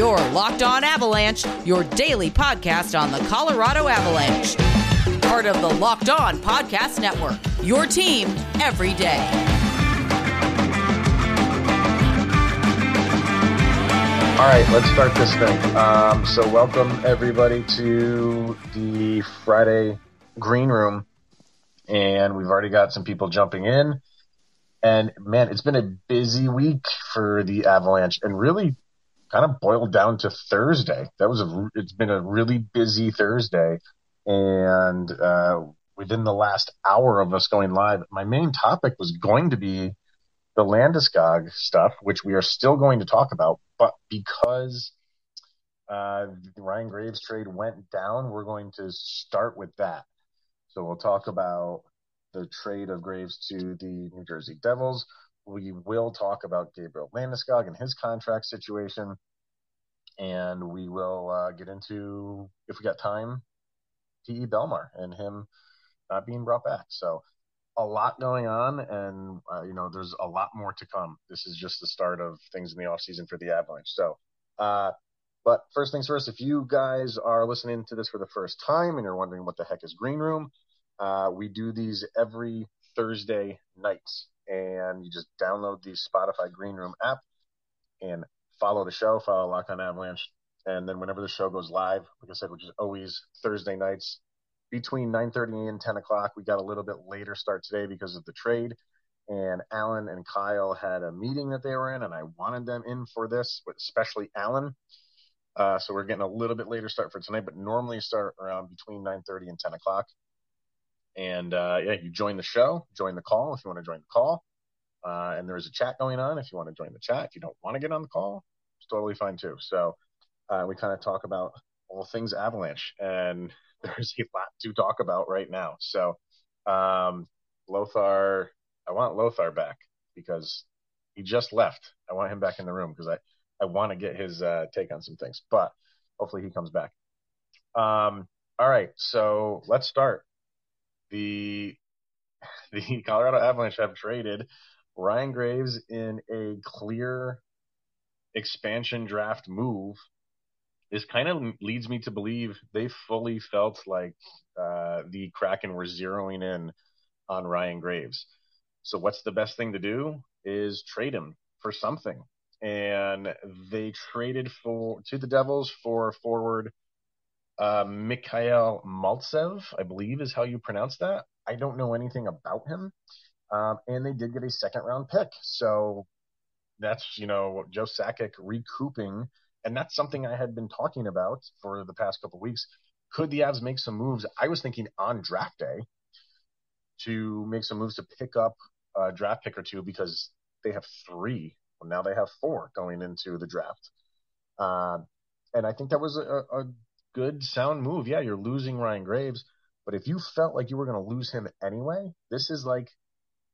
Your Locked On Avalanche, your daily podcast on the Colorado Avalanche. Part of the Locked On Podcast Network. Your team every day. All right, let's start this thing. Um, so, welcome everybody to the Friday Green Room, and we've already got some people jumping in. And man, it's been a busy week for the Avalanche, and really kind of boiled down to Thursday. That was a. It's been a really busy Thursday, and uh, within the last hour of us going live, my main topic was going to be the Landeskog stuff, which we are still going to talk about, but because uh, Ryan Graves trade went down, we're going to start with that. So we'll talk about the trade of Graves to the New Jersey Devils. We will talk about Gabriel Landeskog and his contract situation. And we will uh, get into, if we got time, P.E. Bellemare and him not being brought back. So a lot going on, and uh, you know, there's a lot more to come. This is just the start of things in the off season for the Avalanche. So, uh, but first things first, if you guys are listening to this for the first time and you're wondering what the heck is Green Room, uh, we do these every Thursday nights, and you just download the Spotify Green Room app and follow the show, follow Locked On Avalanche, and then whenever the show goes live, like I said, which is always Thursday nights between 9:30 and 10 o'clock. We got a little bit later start today because of the trade, and Alan and Kyle had a meeting that they were in, and I wanted them in for this, but especially Alan. Uh, so we're getting a little bit later start for tonight, but normally start around between 9:30 and 10 o'clock. And uh, yeah, you join the show, join the call if you want to join the call. Uh, and there's a chat going on if you want to join the chat. If you don't want to get on the call, it's totally fine too. So uh, we kind of talk about all things Avalanche, and there's a lot to talk about right now. So um, Lothar, I want Lothar back because he just left. I want him back in the room because I, I want to get his uh, take on some things, but hopefully he comes back. Um, all right, so let's start the the Colorado Avalanche have traded Ryan Graves in a clear expansion draft move. This kind of leads me to believe they fully felt like uh, the Kraken were zeroing in on Ryan Graves. So what's the best thing to do is trade him for something. And they traded for to the Devils for forward uh, Mikhail Maltsev, I believe is how you pronounce that. I don't know anything about him. Um, and they did get a second round pick. So that's, you know, Joe Sakic recouping. And that's something I had been talking about for the past couple weeks. Could the Avs make some moves? I was thinking on draft day to make some moves to pick up a draft pick or two because they have three. Well, now they have four going into the draft. Uh, and I think that was a, a good, sound move. Yeah, you're losing Ryan Graves, but if you felt like you were going to lose him anyway, this is like,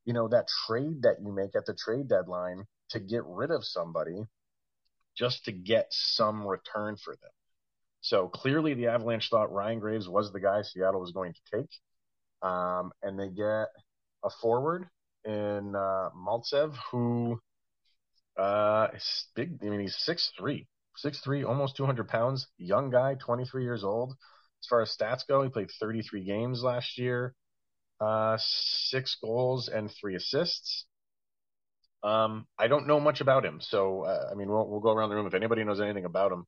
you know, that trade that you make at the trade deadline to get rid of somebody just to get some return for them. So clearly the Avalanche thought Ryan Graves was the guy Seattle was going to take. Um, and they get a forward in uh, Maltsev who uh, is big. I mean, he's six three, six three, almost 200 pounds, young guy, 23 years old. As far as stats go, he played 33 games last year, uh, six goals and three assists. Um, I don't know much about him, so uh, I mean, we'll we'll go around the room. If anybody knows anything about him,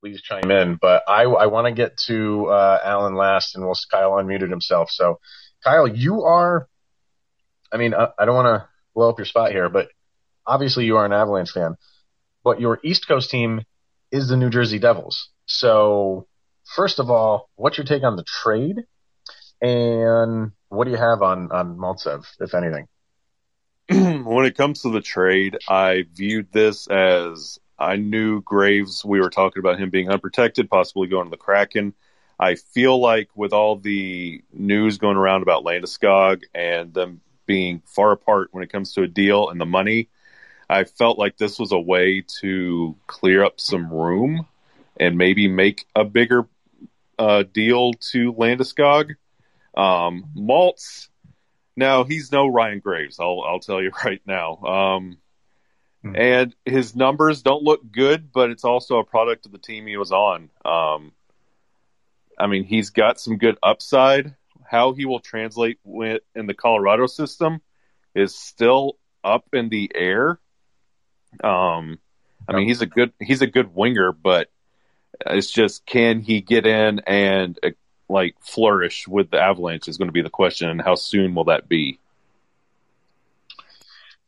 please chime in. But I I want to get to uh, Alan last, and we'll Kyle unmuted himself. So, Kyle, you are. I mean, I, I don't want to blow up your spot here, but obviously you are an Avalanche fan but your East Coast team is the New Jersey Devils. So, first of all, what's your take on the trade? And what do you have on, on Maltsev, if anything? when it comes to the trade, I viewed this as I knew Graves, we were talking about him being unprotected, possibly going to the Kraken. I feel like with all the news going around about Landeskog and them being far apart when it comes to a deal and the money, I felt like this was a way to clear up some room and maybe make a bigger uh, deal to Landeskog. Um, Maltz, now he's no Ryan Graves. I'll I'll tell you right now. Um, Hmm. And his numbers don't look good, but it's also a product of the team he was on. Um, I mean, he's got some good upside. How he will translate with, in the Colorado system is still up in the air. Um, I mean, he's a good he's a good winger, but it's just can he get in and uh, like flourish with the Avalanche is going to be the question, and how soon will that be?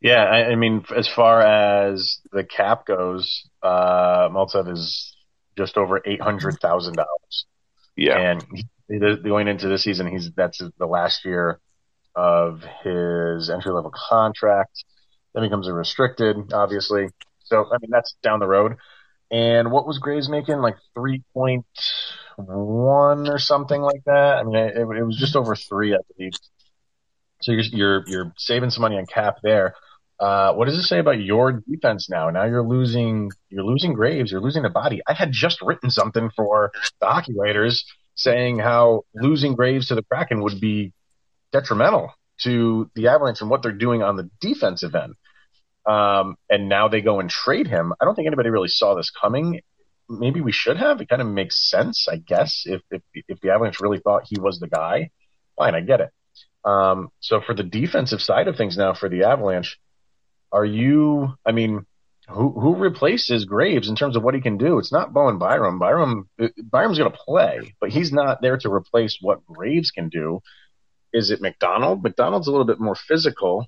Yeah, I, I mean, as far as the cap goes, uh, Maltsev is just over eight hundred thousand dollars. Yeah, and he, going into this season, he's that's the last year of his entry level contract. Then becomes a restricted, obviously. So I mean, that's down the road. And what was Graves making? Like three point one or something like that. I mean, it, it was just over three, I believe. So you're you're you're saving some money on cap there. Uh, what does it say about your defense now? Now you're losing you're losing Graves, you're losing a body. I had just written something for the hockey writers saying how losing Graves to the Kraken would be detrimental to the Avalanche and what they're doing on the defensive end. Um, and now they go and trade him. I don't think anybody really saw this coming. Maybe we should have. It kind of makes sense, I guess, if if, if the Avalanche really thought he was the guy. Fine, I get it. Um, so for the defensive side of things now for the Avalanche, are you? I mean, who who replaces Graves in terms of what he can do? It's not Bowen Byram. Byram Byram's going to play, but he's not there to replace what Graves can do. Is it MacDonald? MacDonald's a little bit more physical.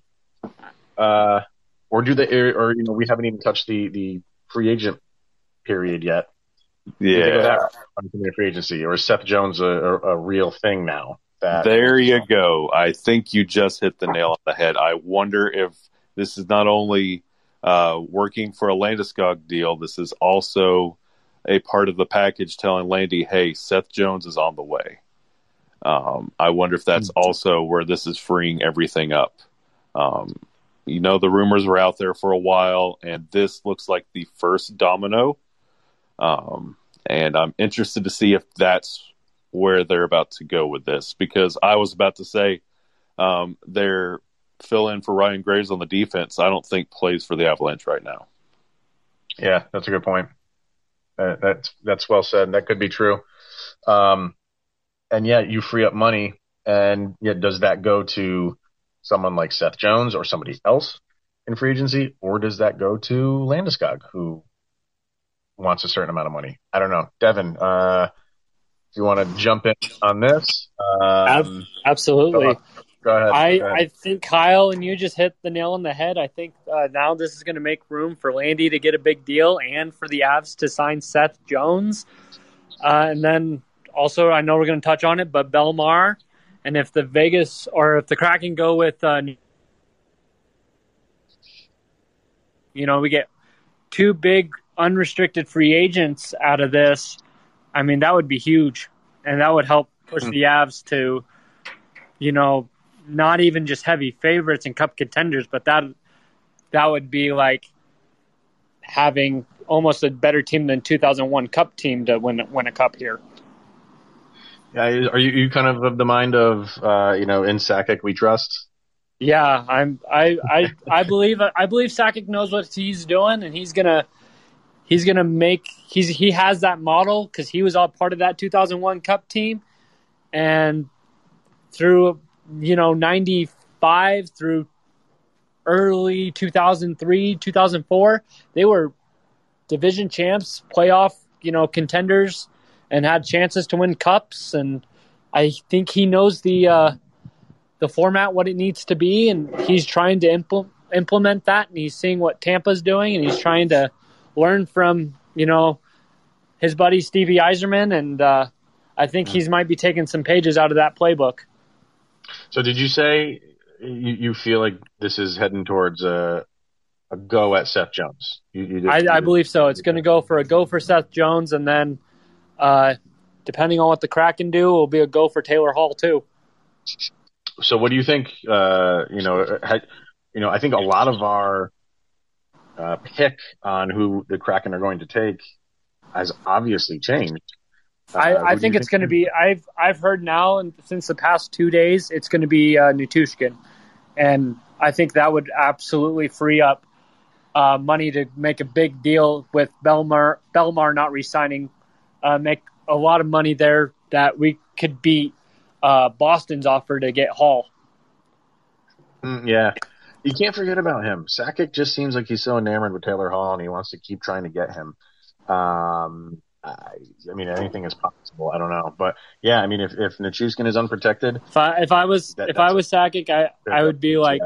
Uh, or do they? Or, or, you know, we haven't even touched the the free agent period yet. Yeah, on free agency, or is Seth Jones a, a, a real thing now? That there you go. I think you just hit the nail on the head. I wonder if this is not only uh, working for a Landeskog deal. This is also a part of the package telling Landy, "Hey, Seth Jones is on the way." Um, I wonder if that's mm-hmm. also where this is freeing everything up. Um, you know, the rumors were out there for a while, and this looks like the first domino. Um, and I'm interested to see if that's where they're about to go with this because I was about to say um, they're fill in for Ryan Graves on the defense. I don't think plays for the Avalanche right now. Yeah, that's a good point. Uh, that's that's well said. That could be true. Um, and yet you free up money, and yeah, does that go to someone like Seth Jones or somebody else in free agency, or does that go to Landeskog, who wants a certain amount of money? I don't know. Devin, uh, if you want to jump in on this, um, absolutely. Go ahead. I, go ahead. I think Kyle and you just hit the nail on the head. I think uh, now this is going to make room for Landy to get a big deal and for the Avs to sign Seth Jones. Uh, and then also, I know we're going to touch on it, but Bellemare. and if the Vegas or if the Kraken go with, uh, you know, we get two big unrestricted free agents out of this. I mean, that would be huge, and that would help push the Avs to, you know, not even just heavy favorites and cup contenders, but that that would be like having almost a better team than 2001 Cup team to win win a cup here. Yeah, are you, you kind of of the mind of uh, you know in Sakic we trust? Yeah, I'm. I I I believe I believe Sakic knows what he's doing, and he's gonna he's gonna make he's he has that model because he was all part of that 2001 Cup team, and through you know 95 through early 2003 2004 they were division champs playoff you know contenders and had chances to win cups. And I think he knows the uh, the format, what it needs to be, and he's trying to impl- implement that. And he's seeing what Tampa's doing, and he's trying to learn from you know his buddy Stevie Yzerman, and uh, I think he might be taking some pages out of that playbook. So, did you say you, you feel like this is heading towards a, a go at Seth Jones? You, you I, I, believe so. It's going to go for a go for Seth Jones, and then uh, depending on what the Kraken do, it will be a go for Taylor Hall too. So, what do you think? Uh, you know, you know, I think a lot of our uh, pick on who the Kraken are going to take has obviously changed. I, uh, I think it's going to be. I've I've heard now, and since the past two days, it's going to be uh, Nichushkin, and I think that would absolutely free up uh, money to make a big deal with Bellemare Bellemare not resigning, uh, make a lot of money there that we could beat uh, Boston's offer to get Hall. Mm, yeah. You can't forget about him. Sakic just seems like he's so enamored with Taylor Hall and he wants to keep trying to get him. Um, I, I mean, anything is possible. I don't know, but yeah, I mean, if if Nichushkin is unprotected, if I if I was that, if I was Sakic, I I would be like,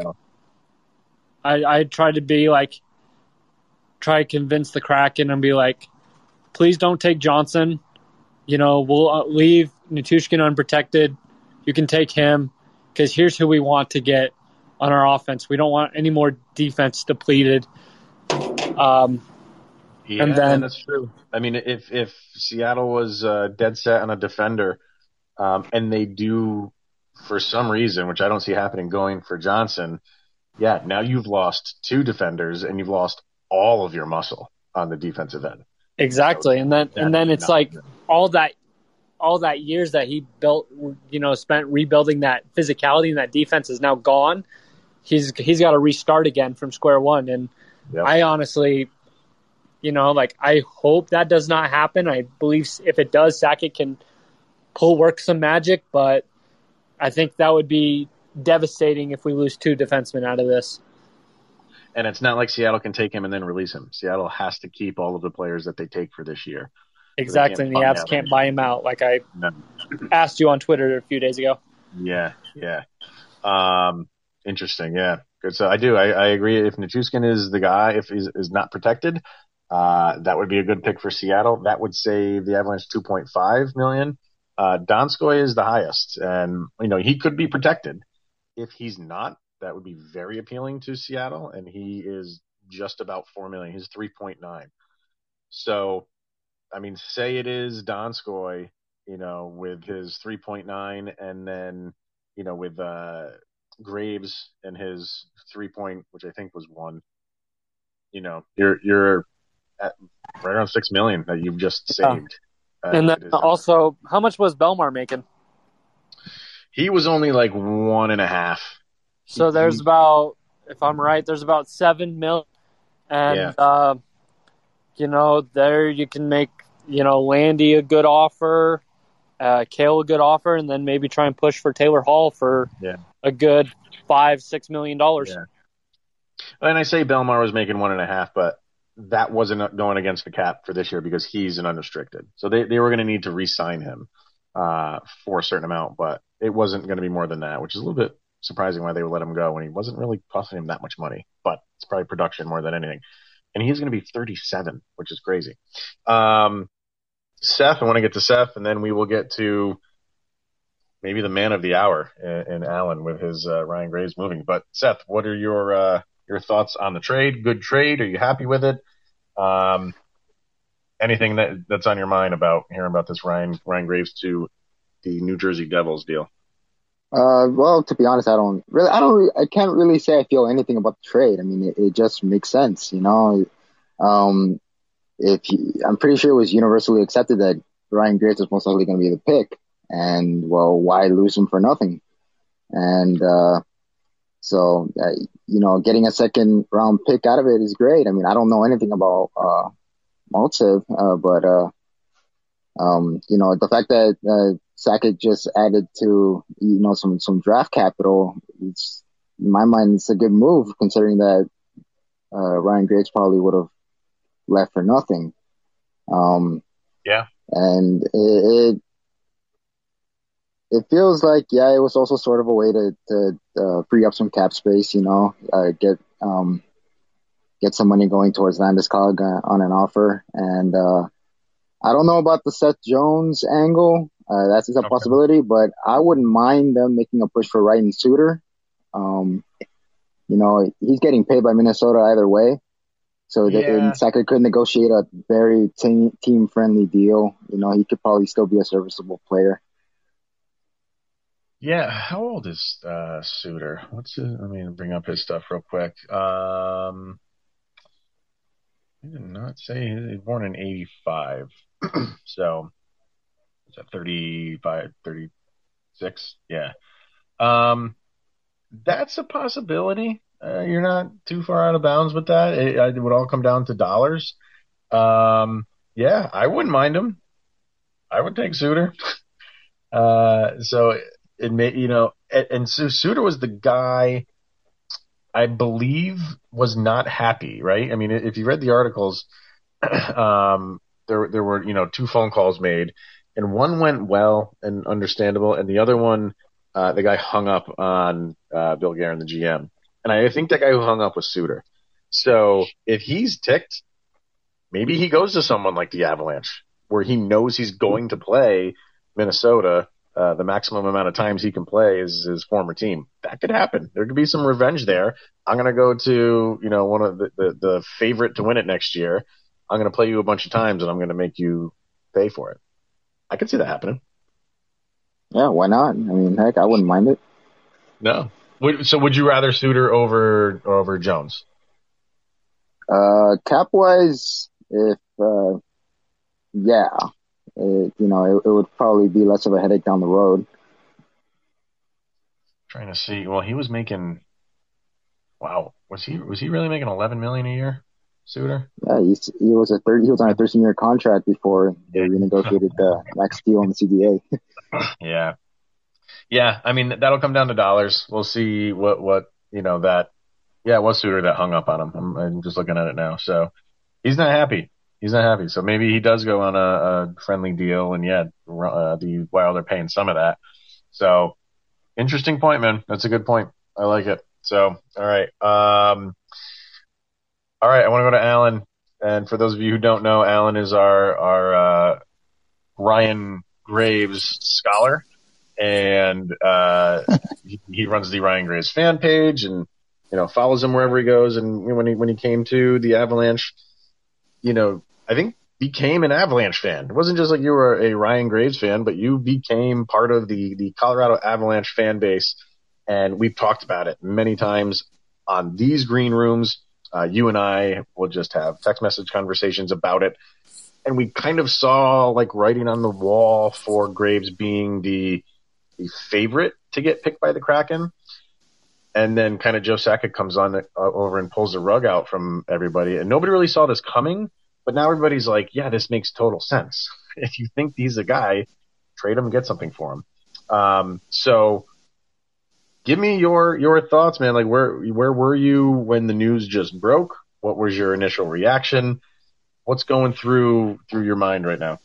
I I'd try to be like, try to convince the Kraken and be like, please don't take Johnson. You know, we'll uh, leave Nichushkin unprotected. You can take him because here's who we want to get on our offense. We don't want any more defense depleted. Um, yeah, and then that's true. I mean, if if Seattle was uh, dead set on a defender, um, and they do for some reason, which I don't see happening, going for Johnson, yeah, now you've lost two defenders and you've lost all of your muscle on the defensive end. Exactly, so, and then and then it's like good. all that all that years that he built, you know, spent rebuilding that physicality and that defense is now gone. He's he's got to restart again from square one, and yep. I honestly you know, like I hope that does not happen. I believe if it does, Sakic can pull work some magic, but I think that would be devastating if we lose two defensemen out of this. And it's not like Seattle can take him and then release him. Seattle has to keep all of the players that they take for this year. Exactly, and the Avs can't buy him out, like I no. asked you on Twitter a few days ago. Yeah, yeah. Um, interesting. Yeah, good. So I do. I, I agree. If Nichushkin is the guy, if he's is not protected, uh, that would be a good pick for Seattle. That would save the Avalanche 2.5 million. Uh, Donskoy is the highest, and you know he could be protected. If he's not, that would be very appealing to Seattle, and he is just about four million. He's 3.9. So, I mean, say it is Donskoy, you know, with his 3.9, and then you know with uh, Graves and his three point, which I think was one. You know, you're you're at right around six million that you've just saved. Uh, and then also, how much was Bellemare making? He was only like one and a half. So there's he, about, if I'm right, there's about seven mil, and yeah. uh, you know there you can make you know Landy a good offer, uh, Cale a good offer, and then maybe try and push for Taylor Hall for yeah. A good five six million dollars. Yeah. And I say Bellemare was making one and a half, but that wasn't going against the cap for this year because he's an unrestricted. So they, they were going to need to re-sign him uh, for a certain amount, but it wasn't going to be more than that, which is a little bit surprising why they would let him go when he wasn't really costing him that much money. But it's probably production more than anything. And he's going to be 37, which is crazy. Um, Seth, I want to get to Seth, and then we will get to maybe the man of the hour in, in Alan with his uh, Ryan Graves moving. But Seth, what are your uh, your thoughts on the trade? Good trade? Are you happy with it? Um, anything that that's on your mind about hearing about this Ryan Ryan Graves to the New Jersey Devils deal? Uh, well, to be honest, I don't really, I don't, I can't really say I feel anything about the trade. I mean, it, it just makes sense, you know. Um, if I'm pretty sure it was universally accepted that Ryan Graves was most likely going to be the pick, and well, why lose him for nothing? And uh, so, uh, you know, getting a second round pick out of it is great. I mean, I don't know anything about, uh, Maltsev, uh, but, uh, um, you know, the fact that, uh, Sakic just added to, you know, some, some draft capital, it's, in my mind, it's a good move considering that, uh, Ryan Graves probably would have left for nothing. Um, yeah. And it, it it feels like yeah, it was also sort of a way to to uh, free up some cap space, you know, uh, get um get some money going towards Landeskog uh, on an offer, and uh, I don't know about the Seth Jones angle. Uh, that's a okay. possibility, but I wouldn't mind them making a push for Ryan Suter. Um, you know, he's getting paid by Minnesota either way. So yeah. Sakic could negotiate a very team friendly deal. You know, he could probably still be a serviceable player. Yeah, how old is uh, Suter? What's his, I mean, bring up his stuff real quick. Um, he did not say he was born in '85, so is that 35, 36? Yeah. Um, that's a possibility. uh, you're not too far out of bounds with that. It, it would all come down to dollars. Um, yeah, I wouldn't mind him. I would take Suter. Uh, so it, may, you know, and, and so Suter was the guy I believe was not happy, right? I mean, if you read the articles, um, there there were you know two phone calls made, and one went well and understandable, and the other one, uh, the guy hung up on uh, Bill Guerin, the GM, and I think that guy who hung up was Suter. So if he's ticked, maybe he goes to someone like the Avalanche, where he knows he's going to play Minnesota. Uh, the maximum amount of times he can play is his former team. That could happen. There could be some revenge there. I'm going to go to, you know, one of the, the, the favorite to win it next year. I'm going to play you a bunch of times and I'm going to make you pay for it. I could see that happening. Yeah, why not? I mean, heck, I wouldn't mind it. No. So would you rather Suter over over Jones? Uh, cap wise, if uh, yeah, it, you know, it, it would probably be less of a headache down the road. Trying to see. Well, he was making. Wow, was he was he really making 11 million a year? Suter? Yeah, he was a third. He was on a 13 year contract before they renegotiated the max deal in the CBA. yeah, yeah. I mean, that'll come down to dollars. We'll see what what you know that. Yeah, it was Suter that hung up on him. I'm, I'm just looking at it now. So he's not happy. He's not happy. So maybe he does go on a, a friendly deal, and yeah, uh, the Wild are paying some of that. So interesting point, man. That's a good point. I like it. So all right. Um, all right, I want to go to Alan. And for those of you who don't know, Alan is our our uh, Ryan Graves scholar, and uh, he, he, runs the Ryan Graves fan page, and you know follows him wherever he goes. And when he when he came to the Avalanche, you know, I think became an Avalanche fan. It wasn't just like you were a Ryan Graves fan, but you became part of the the Colorado Avalanche fan base. And we've talked about it many times on these green rooms uh, you and I will just have text message conversations about it. And we kind of saw like writing on the wall for Graves being the, the favorite to get picked by the Kraken. And then kind of Joe Sakic comes on uh, over and pulls the rug out from everybody. And nobody really saw this coming. But now everybody's like, yeah, this makes total sense. If you think he's a guy, trade him get something for him. Um, so give me your your thoughts, man. Like where where were you when the news just broke? What was your initial reaction? What's going through through your mind right now?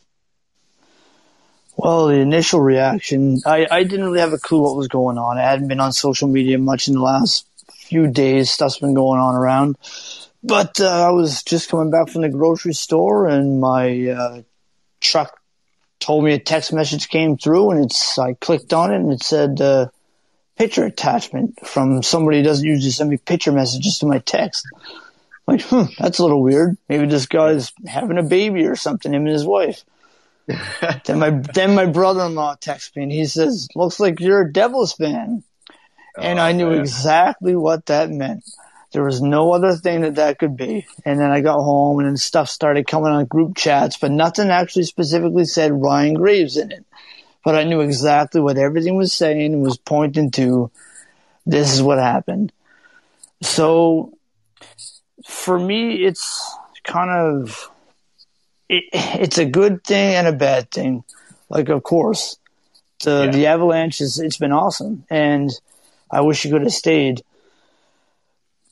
Well, the initial reaction, I, I didn't really have a clue what was going on. I hadn't been on social media much in the last few days. Stuff's been going on around. But uh, I was just coming back from the grocery store and my uh, truck told me a text message came through and it's, I clicked on it and it said, uh, picture attachment from somebody who doesn't usually send me picture messages to my text. Like, hmm, that's a little weird. Maybe this guy's having a baby or something, him and his wife. then my then my brother-in-law texts me and he says, "Looks like you're a Devils fan," and oh, I knew man. exactly what that meant. There was no other thing that that could be. And then I got home and then stuff started coming on group chats, but nothing actually specifically said Ryan Graves in it but I knew exactly what everything was saying and was pointing to this is what happened. So for me, it's kind of, it, it's a good thing and a bad thing. Like, of course, the, yeah. the Avalanche is, it's been awesome and I wish you could have stayed.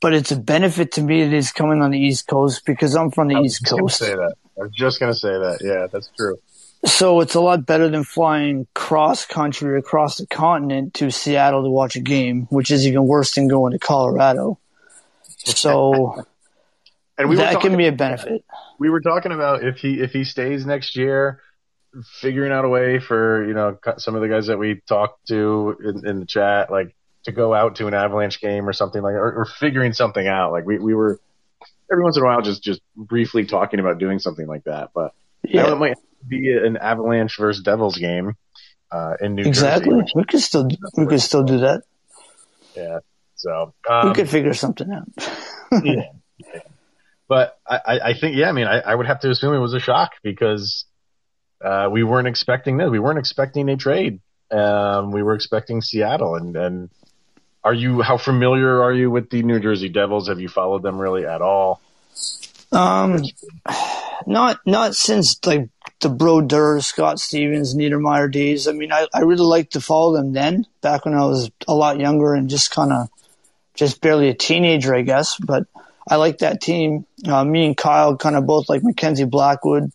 But it's a benefit to me that he's coming on the East Coast because I'm from the East Coast. Say that. I was just gonna say that. Yeah, that's true. So it's a lot better than flying cross country across the continent to Seattle to watch a game, which is even worse than going to Colorado. So and we that can be a benefit. We were talking about if he if he stays next year, figuring out a way for you know some of the guys that we talked to in, in the chat, like to go out to an Avalanche game or something like, or, or figuring something out. Like we we were every once in a while just just briefly talking about doing something like that, but yeah. that might be an Avalanche versus Devils game uh, in New exactly. Jersey. Exactly. We could still we could still do that. Yeah. So um, we could figure something out. yeah. But I, I think yeah. I mean, I, I would have to assume it was a shock because uh, we weren't expecting this. We weren't expecting a trade. Um, we were expecting Seattle, and and are you how familiar are you with the New Jersey Devils? Have you followed them really at all? Um, not not since like the Brodeur, Scott Stevens, Niedermayer days. I mean, I, I really liked to follow them then, back when I was a lot younger and just kind of just barely a teenager, I guess. But I like that team. Uh, me and Kyle kind of both like Mackenzie Blackwood.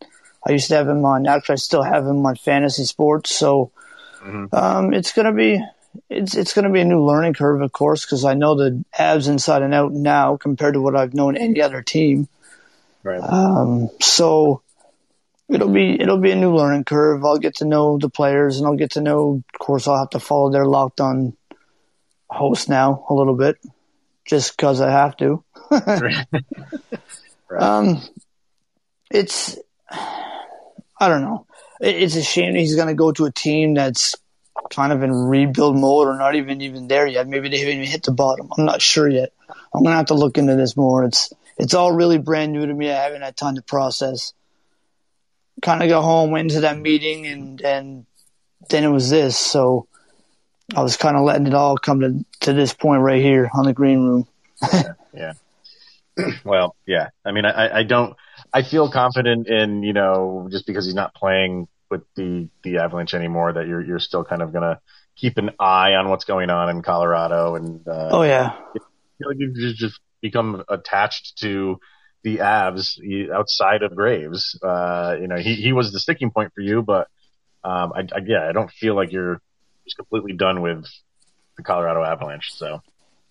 I used to have him on. Actually, I still have him on fantasy sports. So mm-hmm. um, it's gonna be it's it's gonna be a new learning curve, of course, because I know the Avs inside and out now compared to what I've known any other team. Right. Um, so it'll be it'll be a new learning curve. I'll get to know the players, and I'll get to know. Of course, I'll have to follow their locked on host now a little bit, just because I have to. right. Um, it's I don't know. It's a shame he's going to go to a team that's kind of in rebuild mode or not even even there yet. Maybe they haven't even hit the bottom. I'm not sure yet. I'm to have to look into this more. It's it's all really brand new to me. I haven't had time to process. Kind of go home, went into that meeting, and and then it was this. So I was kind of letting it all come to to this point right here on the green room. yeah. well, yeah. I mean, I, I don't. I feel confident in you know just because he's not playing with the the Avalanche anymore that you're you're still kind of gonna keep an eye on what's going on in Colorado and uh, oh yeah, like you've just become attached to the Avs outside of Graves. Uh, you know, he he was the sticking point for you, but um, I, I yeah, I don't feel like you're just completely done with the Colorado Avalanche. So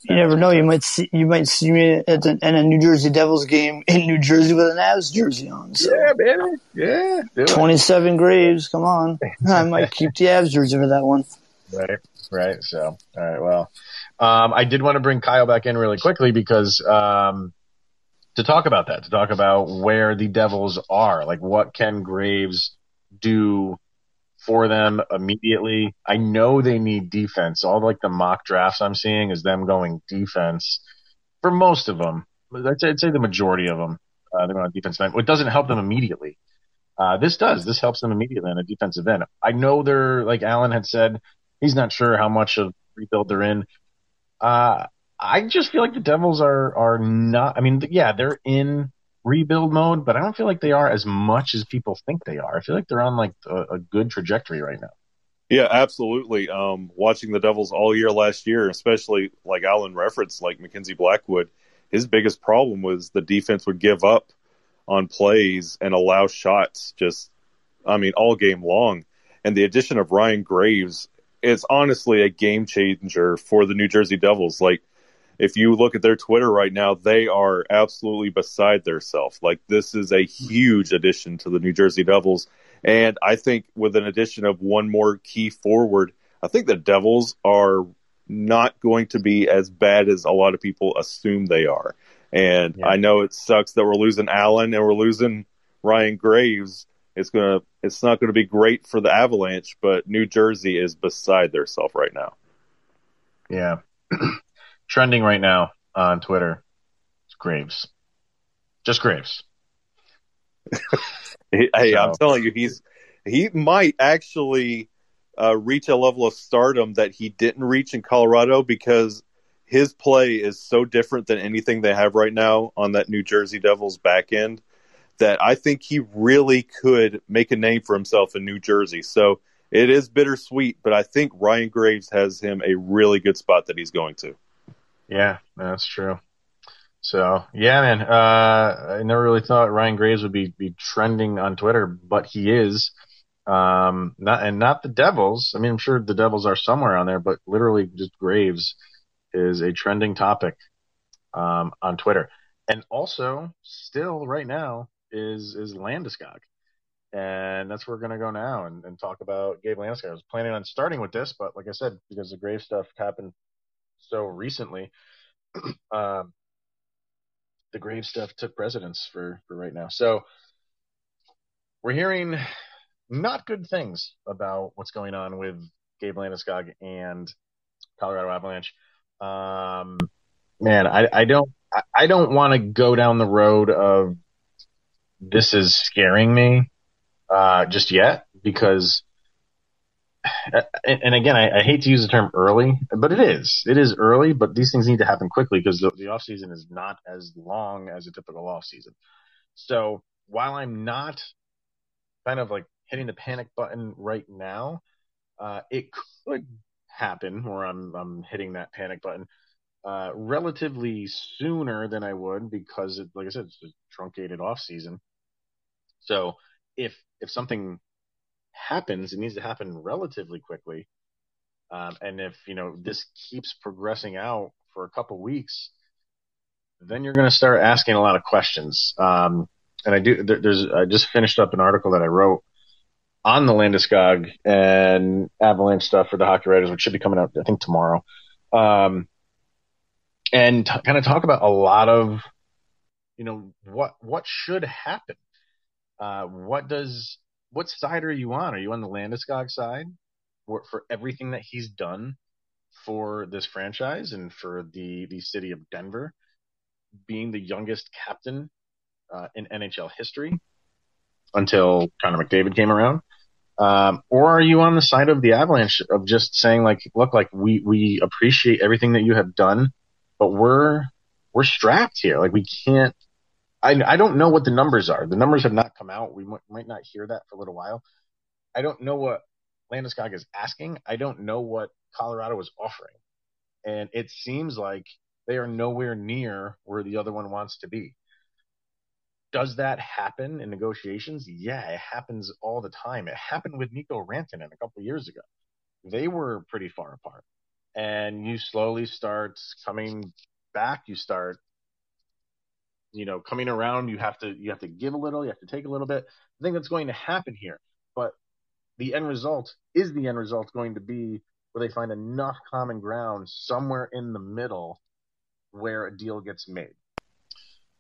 you never know. You might see you might see me at, the, at a New Jersey Devils game in New Jersey with an Avs jersey on. So. Yeah, baby. Yeah. Twenty-seven Graves. Come on. I might keep the Avs jersey for that one. Right. Right. So, all right. Well, um, I did want to bring Kyle back in really quickly because um, to talk about that, to talk about where the Devils are, like what can Graves do for them immediately. I know they need defense. All like the mock drafts I'm seeing is them going defense for most of them. I'd say, I'd say the majority of them. Uh, they're going on defense. It doesn't help them immediately. Uh, this does. This helps them immediately on a defensive end. I know they're like Alan had said. He's not sure how much of rebuild they're in. Uh, I just feel like the Devils are are not. I mean, yeah, they're in rebuild mode, but I don't feel like they are as much as people think they are. I feel like they're on like a, a good trajectory right now. Yeah, absolutely. Um, watching the Devils all year last year, especially like Alan referenced, like Mackenzie Blackwood, his biggest problem was the defense would give up on plays and allow shots just, I mean, all game long. And the addition of Ryan Graves is honestly a game changer for the New Jersey Devils. Like, if you look at their Twitter right now, they are absolutely beside themselves. Like this is a huge addition to the New Jersey Devils, and I think with an addition of one more key forward, I think the Devils are not going to be as bad as a lot of people assume they are. And yeah. I know it sucks that we're losing Alan and we're losing Ryan Graves. It's gonna, it's not going to be great for the Avalanche, but New Jersey is beside themselves right now. Yeah. trending right now on Twitter. It's Graves. Just Graves. hey, so. I'm telling you, he's he might actually uh, reach a level of stardom that he didn't reach in Colorado because his play is so different than anything they have right now on that New Jersey Devils back end that I think he really could make a name for himself in New Jersey. So it is bittersweet, but I think Ryan Graves has him a really good spot that he's going to. Yeah, that's true. So yeah, man. Uh, I never really thought Ryan Graves would be be trending on Twitter, but he is. Um, not and not the Devils. I mean, I'm sure the Devils are somewhere on there, but literally just Graves is a trending topic um, on Twitter, and also still right now is is Landeskog. And that's where we're to go now and, and talk about Gabe Landeskog. I was planning on starting with this, but like I said, because the Grave stuff happened so recently, um, the grave stuff took precedence for, for right now. So we're hearing not good things about what's going on with Gabe Landeskog and Colorado Avalanche. Um, man, I, I don't, I don't want to go down the road of this is scaring me, uh, just yet because and, and again, I, I, hate to use the term early, but it is. It is early, but these things need to happen quickly because the, the off season is not as long as a typical off season. So while I'm not kind of like hitting the panic button right now, uh, it could happen where I'm I'm hitting that panic button uh, relatively sooner than I would because, it, like I said, it's a truncated off season. So if if something happens, it needs to happen relatively quickly. Um, and if you know this keeps progressing out for a couple weeks, then you're going to start asking a lot of questions. Um, and I do. There, there's I just finished up an article that I wrote on the Landeskog and Avalanche stuff for the Hockey Writers, which should be coming out I think tomorrow. Um, and t- kind of talk about a lot of you know what what should happen. Uh, what does what side are you on? Are you on the Landeskog side for, for everything that he's done for this franchise and for the the city of Denver, being the youngest captain uh, in NHL history until Connor McDavid came around? Um, or are you on the side of the Avalanche of just saying like, look, like we we appreciate everything that you have done, but we're we're strapped here. Like we can't I, I don't know what the numbers are. The numbers have not come out. We might, might not hear that for a little while. I don't know what Landeskog is asking. I don't know what Colorado is offering. And it seems like they are nowhere near where the other one wants to be. Does that happen in negotiations? Yeah, it happens all the time. It happened with Mikko Rantanen a couple years ago. They were pretty far apart. And you slowly start coming back. You start you know, coming around, you have to you have to give a little, you have to take a little bit. I think that's going to happen here. But the end result is the end result going to be where they find enough common ground somewhere in the middle where a deal gets made.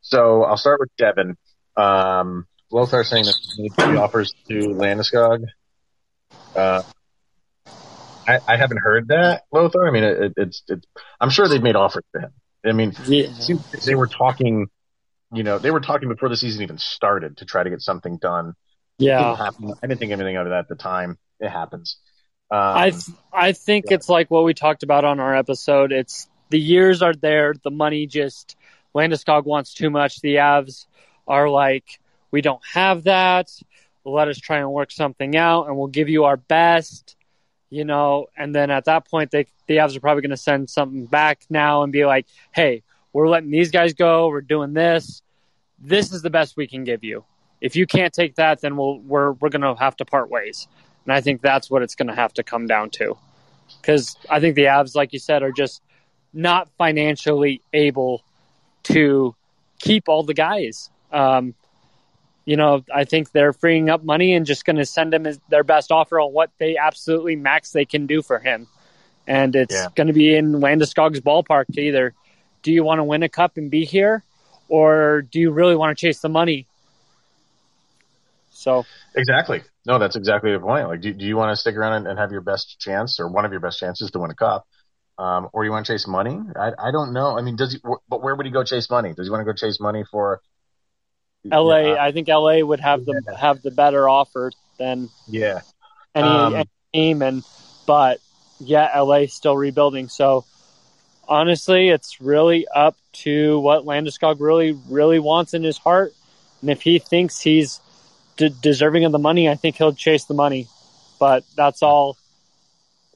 So I'll start with Devin. Um, Lothar saying that he offers to Landeskog. Uh, I, I, haven't heard that, Lothar. I mean, it, it, it's, it's, I'm sure they've made offers to him. I mean, yeah. they were talking you know, they were talking before the season even started to try to get something done. Yeah. I didn't think anything of it at the time. It happens. Um, I th- I think yeah. it's like what we talked about on our episode. It's the years are there. The money just Landeskog wants too much. The Avs are like, we don't have that. Let us try and work something out, and we'll give you our best. You know, and then at that point, they the Avs are probably going to send something back now and be like, hey, we're letting these guys go. We're doing this. This is the best we can give you. If you can't take that, then we'll, we're we're going to have to part ways. And I think that's what it's going to have to come down to. Because I think the Avs, like you said, are just not financially able to keep all the guys. Um, you know, I think they're freeing up money and just going to send him their best offer on what they absolutely max they can do for him. And it's yeah. going to be in Landeskog's ballpark to either – do you want to win a cup and be here, or do you really want to chase the money? So exactly, no, that's exactly the point. Like, do, do you want to stick around and, and, have your best chance, or one of your best chances to win a cup, um, or you want to chase money? I, I don't know. I mean, does he? But where would he go chase money? Does he want to go chase money for? L.A. I think L.A. would have the yeah. have the better offer than yeah any, um, any team, and but yeah, L.A. still rebuilding, so honestly, it's really up to what Landeskog really, really wants in his heart. And if he thinks he's de- deserving of the money, I think he'll chase the money. But that's all.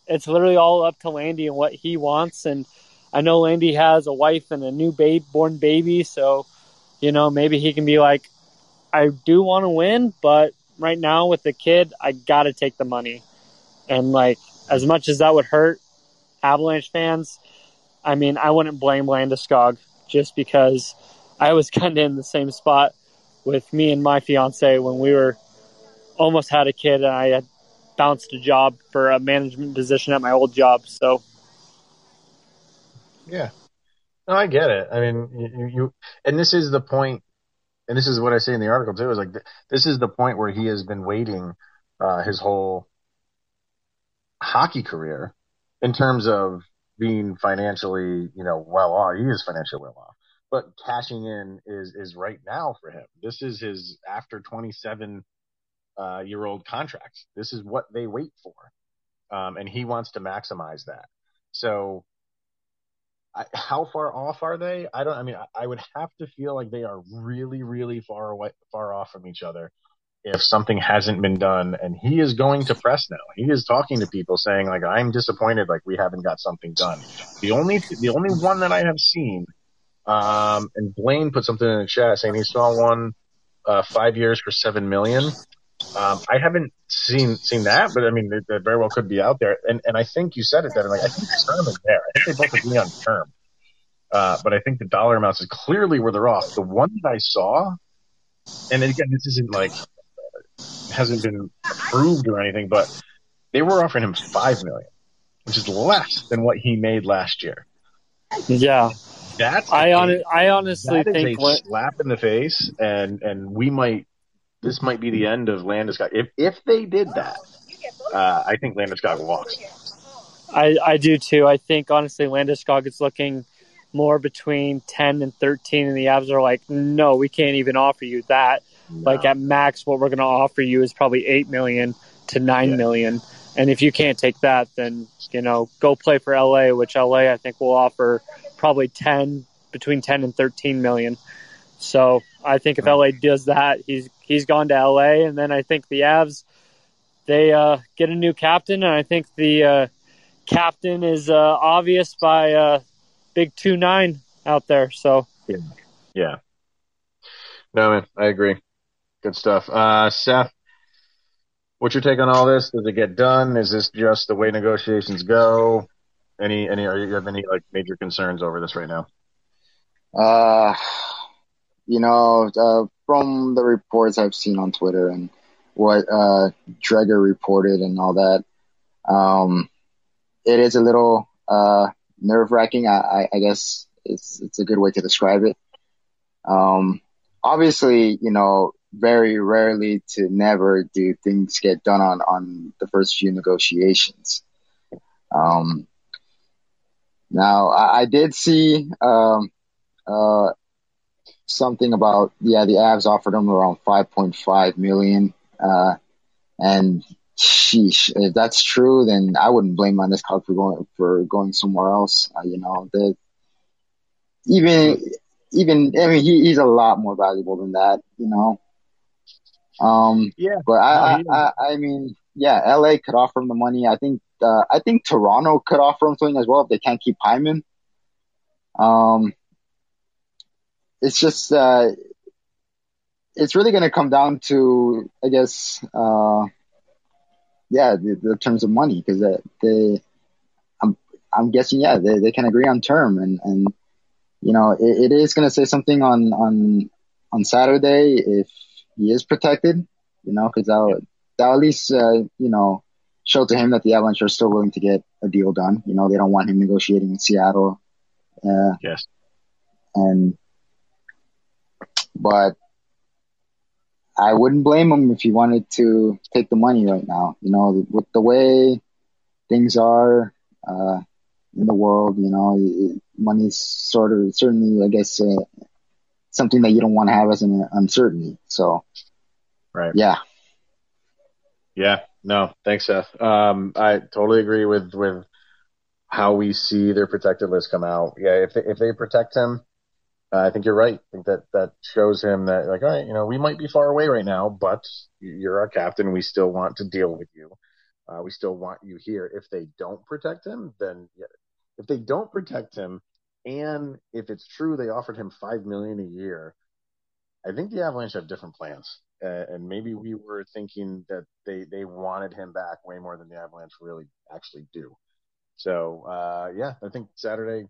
It's literally all up to Landy and what he wants. And I know Landy has a wife and a new babe, born baby, so you know maybe he can be like, I do want to win, but right now with the kid, I got to take the money. And like as much as that would hurt Avalanche fans, I mean, I wouldn't blame Landeskog just because I was kind of in the same spot with me and my fiance when we were almost had a kid and I had bounced a job for a management position at my old job. So, yeah, no, I get it. I mean, you, you and this is the point, and this is what I say in the article too. Is like this is the point where he has been waiting uh, his whole hockey career in terms of being financially, you know, well off. He is financially well off, but cashing in is is right now for him. This is his after 27 uh, year old contract. This is what they wait for. um, and he wants to maximize that. So, I, how far off are they? I don't. I mean, I, I would have to feel like they are really, really far away, far off from each other if something hasn't been done. And he is going to press now. He is talking to people saying like, "I'm disappointed. Like we haven't got something done." The only the only one that I have seen, um, and Blaine put something in the chat saying he saw one uh, five years for seven million. Um, I haven't seen seen that, but I mean, it, very well could be out there. And and I think you said it that like I think the term is there. I think they both agree on term, uh, but I think the dollar amounts is clearly where they're off. The one that I saw, and again, this isn't like hasn't been approved or anything, but they were offering him five million, which is less than what he made last year. Yeah, that's I on, I honestly think a what, slap in the face, and and we might this might be the end of Landeskog. If if they did that, uh, I think Landeskog walks. I I do too. I think honestly, Landeskog is looking more between ten and thirteen, and the Avs are like, no, we can't even offer you that. No. Like at max, what we're going to offer you is probably eight million to nine yeah. million. And if you can't take that, then you know go play for LA, which LA I think will offer probably ten between ten and thirteen million. So I think if LA does that, he's he's gone to LA, and then I think the Avs they uh, get a new captain, and I think the uh, captain is uh, obvious by uh, big two nine out there. So yeah, yeah. No man, I agree. Good stuff. Uh, Seth, what's your take on all this? Does it get done? Is this just the way negotiations go? Any, any, are you have any like major concerns over this right now? Uh, you know, uh, from the reports I've seen on Twitter and what uh, Dreger reported and all that, um, it is a little uh, nerve wracking. I, I, I, guess it's it's a good way to describe it. Um, obviously, you know, very rarely to never do things get done on, on the first few negotiations. Um, now I, I did see, um, uh, something about, yeah, the Avs offered him around 5.5 million. Uh, and sheesh, if that's true, then I wouldn't blame Landeskog for going, for going somewhere else. Uh, you know, that even, even, I mean, he, he's a lot more valuable than that, you know. Um, yeah, but I, I, I, I, mean, yeah, LA could offer him the money. I think, uh, I think Toronto could offer him something as well if they can't keep Hyman. Um, it's just, uh, it's really going to come down to, I guess, uh, yeah, the, the terms of money because they, they, I'm, I'm guessing, yeah, they, they can agree on term and, and, you know, it, it is going to say something on, on, on Saturday if he is protected, you know, because that'll, that'll at least, uh, you know, show to him that the Avalanche are still willing to get a deal done. You know, they don't want him negotiating in Seattle. Uh, yes. And, but I wouldn't blame him if he wanted to take the money right now. You know, with the way things are, uh, in the world, you know, money's sort of certainly, I guess, uh, something that you don't want to have as an uncertainty. So, right. Yeah. Yeah. No, thanks, Seth. Um, I totally agree with, with how we see their protected list come out. Yeah. If they, if they protect him, uh, I think you're right. I think that, that shows him that like, all right, you know, we might be far away right now, but you're our captain. We still want to deal with you. Uh, we still want you here. If they don't protect him, then yeah, if they don't protect him, and if it's true they offered him five million a year, I think the Avalanche have different plans. Uh, and maybe we were thinking that they, they wanted him back way more than the Avalanche really actually do. So, uh, yeah, I think Saturday,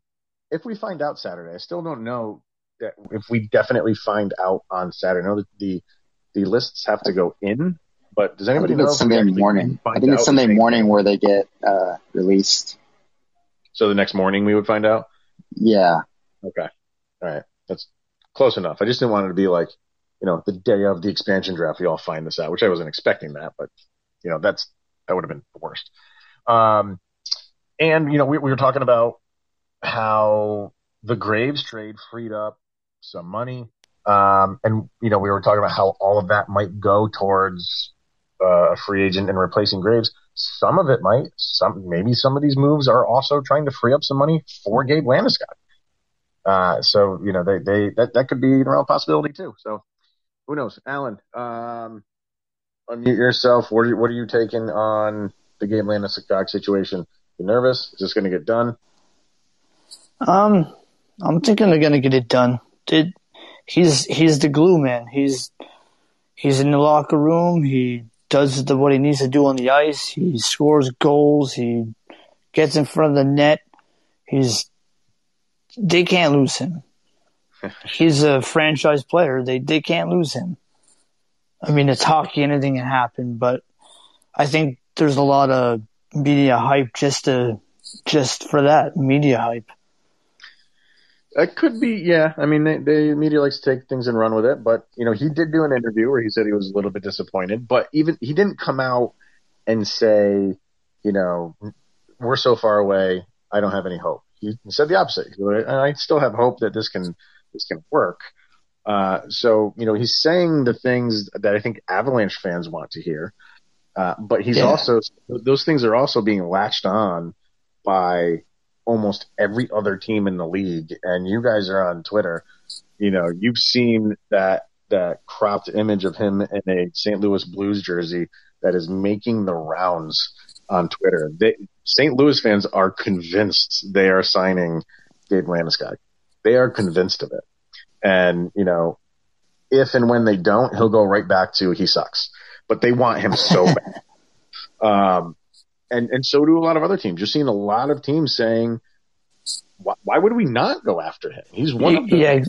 if we find out Saturday, I still don't know that if we definitely find out on Saturday. I know that the, the lists have to go in, but does anybody know? Sunday morning. I think it's Sunday morning where they get, uh, released. So the next morning we would find out? Yeah. Okay. All right. That's close enough. I just didn't want it to be like, you know, the day of the expansion draft, we all find this out, which I wasn't expecting that, but you know, that's, that would have been the worst. Um, and you know, we, we were talking about how the Graves trade freed up some money. Um, and you know, we were talking about how all of that might go towards uh, a free agent and replacing Graves. Some of it might, some maybe some of these moves are also trying to free up some money for Gabe Landeskog. Uh, so you know they they that that could be a real possibility too. So who knows, Alan? Um, unmute yourself. What are you, what are you taking on the Gabe Landeskog situation? You nervous? Is this going to get done? Um, I'm thinking they're going to get it done. Did he's he's the glue man. He's he's in the locker room. He does the, what he needs to do on the ice. He scores goals. He gets in front of the net. He's they can't lose him. He's a franchise player. They they can't lose him. I mean, it's hockey. Anything can happen, but I think there's a lot of media hype just to just for that media hype. It could be, yeah. I mean, they, they media likes to take things and run with it, but you know, he did do an interview where he said he was a little bit disappointed, but even he didn't come out and say, you know, we're so far away, I don't have any hope. He said the opposite. I still have hope that this can this can work. Uh, so you know, he's saying the things that I think Avalanche fans want to hear, uh, but he's yeah. also those things are also being latched on by almost every other team in the league. And you guys are on Twitter. You know, you've seen that that cropped image of him in a St. Louis Blues jersey that is making the rounds on Twitter. They, St. Louis fans are convinced they are signing Gabe Landeskog. They are convinced of it. And, you know, if and when they don't, he'll go right back to he sucks. But they want him so bad. Um, and and so do a lot of other teams. You're seeing a lot of teams saying, why, why would we not go after him? He's one of the yeah.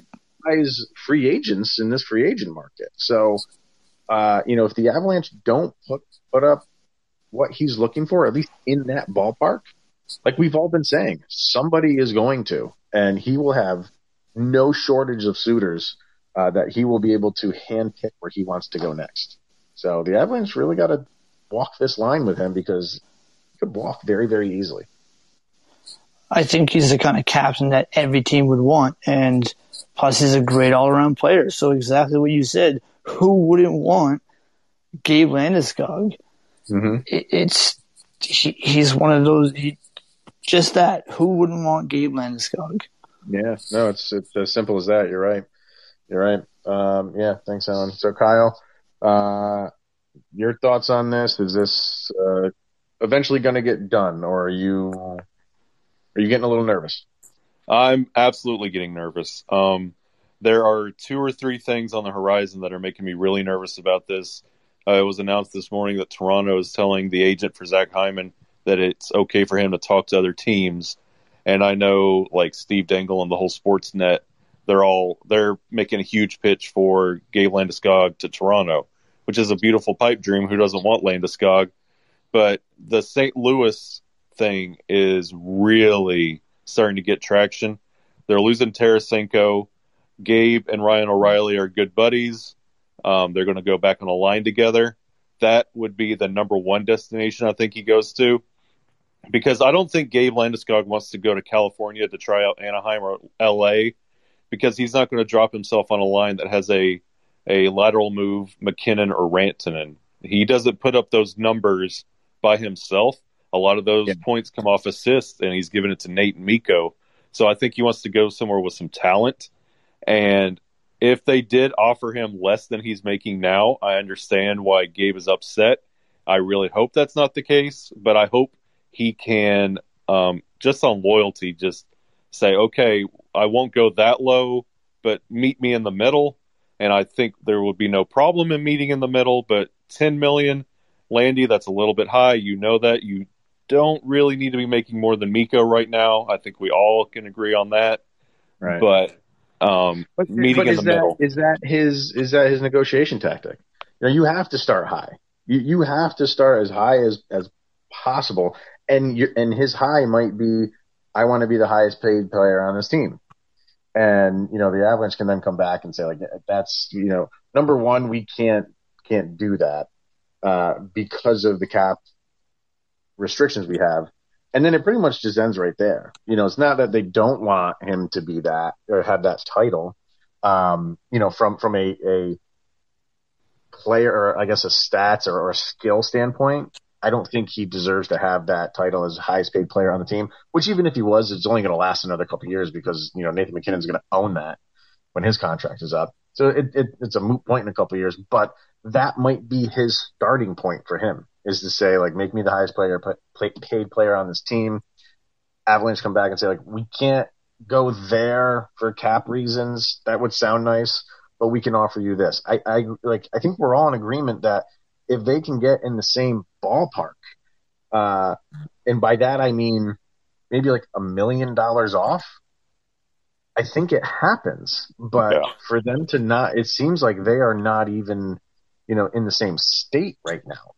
guys free agents in this free agent market. So, uh, you know, if the Avalanche don't put put up what he's looking for, at least in that ballpark, like we've all been saying, somebody is going to, and he will have no shortage of suitors uh, that he will be able to handpick where he wants to go next. So the Avalanche really got to walk this line with him because could walk very, very easily. I think he's the kind of captain that every team would want, and plus he's a great all-around player. So exactly what you said. Who wouldn't want Gabe Landeskog? Mm-hmm. It, it's he, he's one of those. He, just that. Who wouldn't want Gabe Landeskog? Yeah, no, it's it's as simple as that. You're right. You're right. Um, yeah, thanks, Alan. So, Kyle, uh, your thoughts on this? Is this uh, eventually going to get done, or are you are you getting a little nervous? I'm absolutely getting nervous. Um, there are two or three things on the horizon that are making me really nervous about this. Uh, it was announced this morning that Toronto is telling the agent for Zach Hyman that it's okay for him to talk to other teams. And I know, like Steve Dangle and the whole Sportsnet, they're all they're making a huge pitch for Gabe Landeskog to Toronto, which is a beautiful pipe dream. Who doesn't want Landeskog? But the St. Louis thing is really starting to get traction. They're losing Tarasenko. Gabe and Ryan O'Reilly are good buddies. Um, they're going to go back on a line together. That would be the number one destination I think he goes to. Because I don't think Gabe Landeskog wants to go to California to try out Anaheim or LA because he's not going to drop himself on a line that has a a lateral move, MacKinnon or Rantanen. He doesn't put up those numbers by himself. A lot of those yeah. points come off assists, and he's giving it to Nate and Mikko. So I think he wants to go somewhere with some talent. And if they did offer him less than he's making now, I understand why Gabe is upset. I really hope that's not the case, but I hope he can, um, just on loyalty, just say, okay, I won't go that low, but meet me in the middle. And I think there would be no problem in meeting in the middle, but 10 million, Landy, that's a little bit high. You know that. You don't really need to be making more than Mikko right now. I think we all can agree on that. Right. But um, but, meeting but in the that, middle is that his is that his negotiation tactic? You know, you have to start high. You you have to start as high as as possible, and you and his high might be, I want to be the highest paid player on this team. And you know the Avalanche can then come back and say like that's you know number one we can't can't do that uh, because of the cap restrictions we have. And then it pretty much just ends right there. You know, it's not that they don't want him to be that or have that title. Um, you know, from from a, a player or I guess a stats or, or a skill standpoint, I don't think he deserves to have that title as highest paid player on the team. Which even if he was, it's only going to last another couple years because you know Nathan MacKinnon's going to own that when his contract is up. So it, it, it's a moot point in a couple years, but that might be his starting point for him is to say like, make me the highest player play, paid player on this team. Avalanche come back and say like, we can't go there for cap reasons. That would sound nice, but we can offer you this. I, I like, I think we're all in agreement that if they can get in the same ballpark, uh, and by that I mean maybe like a million dollars off, I think it happens, but yeah. for them to not, it seems like they are not even, you know, in the same state right now.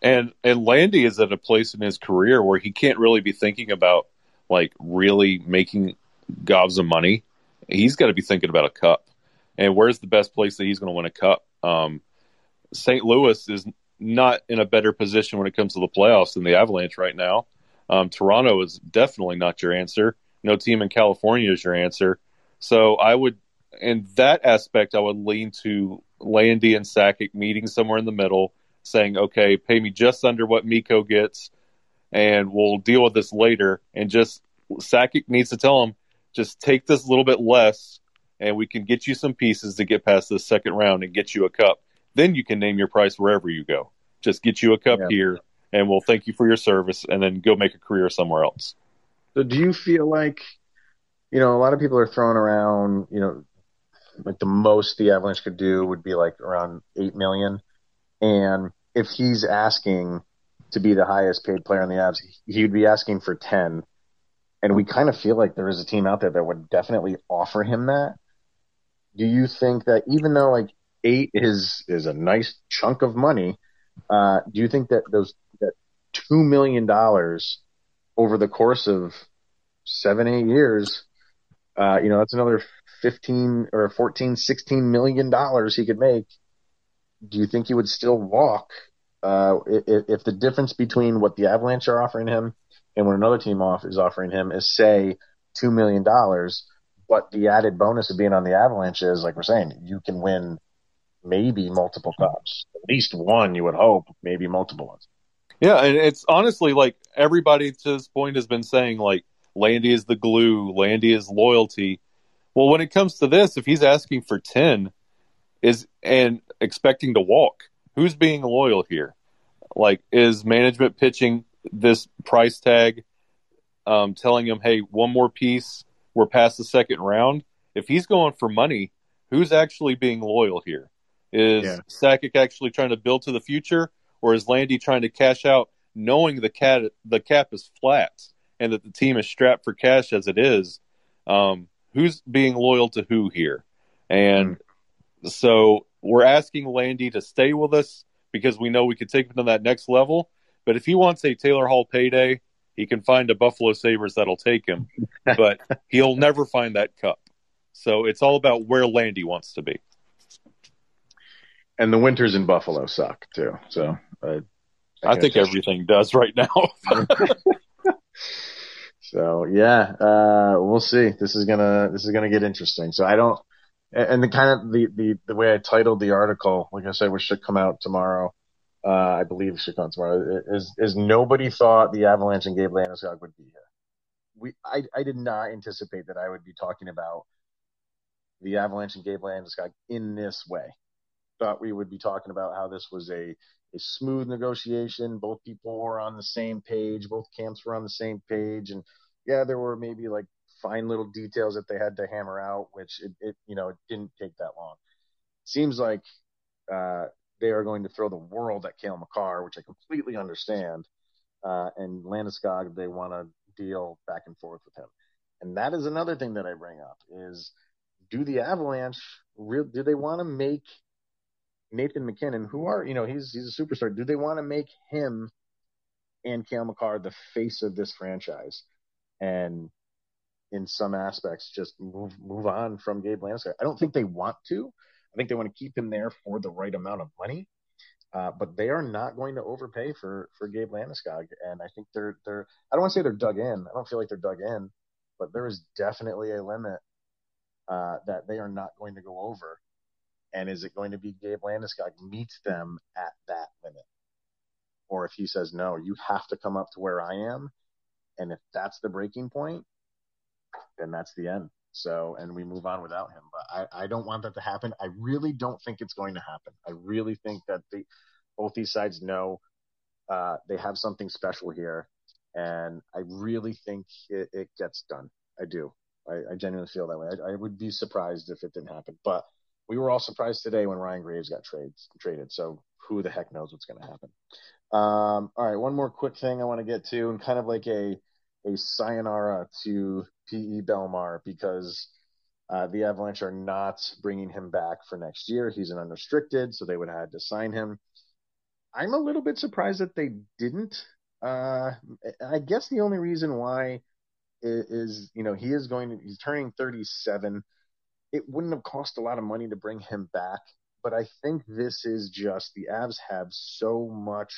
And and Landy is at a place in his career where he can't really be thinking about like really making gobs of money. He's got to be thinking about a cup. And where's the best place that he's going to win a cup? Um, St. Louis is not in a better position when it comes to the playoffs than the Avalanche right now. Um, Toronto is definitely not your answer no team in California is your answer. So I would, in that aspect, I would lean to Landy and Sakic meeting somewhere in the middle, saying, okay, pay me just under what Mikko gets, and we'll deal with this later. And just Sakic needs to tell him, just take this little bit less, and we can get you some pieces to get past this second round and get you a cup. Then you can name your price wherever you go. Just get you a cup yeah. here, and we'll thank you for your service, and then go make a career somewhere else. So do you feel like, you know, a lot of people are throwing around, you know, like the most the Avalanche could do would be like around eight million, and if he's asking to be the highest paid player in the Avs, he would be asking for ten, and we kind of feel like there is a team out there that would definitely offer him that. Do you think that even though like eight is is a nice chunk of money, uh, do you think that those that two million dollars over the course of seven, eight years, uh, you know, that's another 15 or 14, 16 million dollars he could make. Do you think he would still walk, uh, if, if the difference between what the Avalanche are offering him and what another team off is offering him is say $2 million, but the added bonus of being on the Avalanche is, like we're saying, you can win maybe multiple cups. At least one, you would hope, maybe multiple ones. Yeah, and it's honestly like everybody to this point has been saying like Landy is the glue, Landy is loyalty. Well, when it comes to this, if he's asking for 10 is and expecting to walk, who's being loyal here? Like is management pitching this price tag um, telling him, "Hey, one more piece, we're past the second round." If he's going for money, who's actually being loyal here? Is yeah. Sakic actually trying to build to the future or is Landy trying to cash out knowing the cat the cap is flat and that the team is strapped for cash as it is? Um, who's being loyal to who here? And mm. so we're asking Landy to stay with us because we know we could take him to that next level. But if he wants a Taylor Hall payday, he can find a Buffalo Sabres that'll take him. but he'll never find that cup. So it's all about where Landy wants to be and the winters in Buffalo suck too. So uh, I, I think everything does right now. so yeah, uh, we'll see. This is gonna this is gonna get interesting. So I don't. And the kind of the, the, the way I titled the article, like I said, which should come out tomorrow, uh, I believe it should come out tomorrow, is, is nobody thought the Avalanche and Gabe Landeskog would be here. We, I, I did not anticipate that I would be talking about the Avalanche and Gabe Landeskog in this way thought we would be talking about how this was a, a smooth negotiation. Both people were on the same page. Both camps were on the same page. And yeah, there were maybe like fine little details that they had to hammer out, which it, it you know, it didn't take that long. Seems like, uh, they are going to throw the world at Cale Makar, which I completely understand. Uh, and Landeskog, they want to deal back and forth with him. And that is another thing that I bring up is do the Avalanche real, do they want to make Nathan MacKinnon, who are, you know, he's he's a superstar. Do they want to make him and Cale Makar the face of this franchise? And in some aspects, just move move on from Gabe Landeskog. I don't think they want to. I think they want to keep him there for the right amount of money. Uh, but they are not going to overpay for for Gabe Landeskog, and I think they're they're. I don't want to say they're dug in. I don't feel like they're dug in, but there is definitely a limit uh, that they are not going to go over and is it going to be Gabe Landeskog meets them at that limit? Or or if he says no, you have to come up to where I am, and if that's the breaking point, then that's the end. So, and we move on without him. But I, I don't want that to happen. I really don't think it's going to happen. I really think that the both these sides know uh, they have something special here, and I really think it, it gets done. I do. I, I genuinely feel that way. I, I, would be surprised if it didn't happen, but we were all surprised today when Ryan Graves got trades, traded. So who the heck knows what's going to happen? Um, all right, one more quick thing I want to get to, and kind of like a a sayonara to PE Bellemare because uh, the Avalanche are not bringing him back for next year. He's an unrestricted, so they would have had to sign him. I'm a little bit surprised that they didn't. Uh, I guess the only reason why is, is, you know, he is going to, he's turning 37. It wouldn't have cost a lot of money to bring him back, but I think this is just the Avs have so much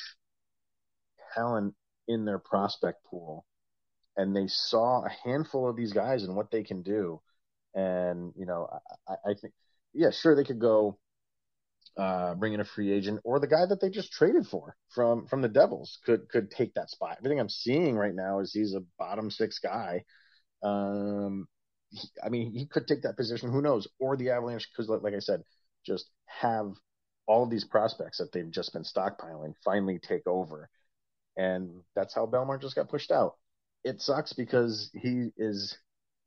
talent in their prospect pool and they saw a handful of these guys and what they can do. And, you know, I, I think, yeah, sure, they could go uh, bring in a free agent or the guy that they just traded for from, from the Devils could, could take that spot. Everything I'm seeing right now is he's a bottom six guy. Um, he, I mean, he could take that position. Who knows? Or the Avalanche, because like I said, just have all of these prospects that they've just been stockpiling finally take over. And that's how Bellemare just got pushed out it sucks because he is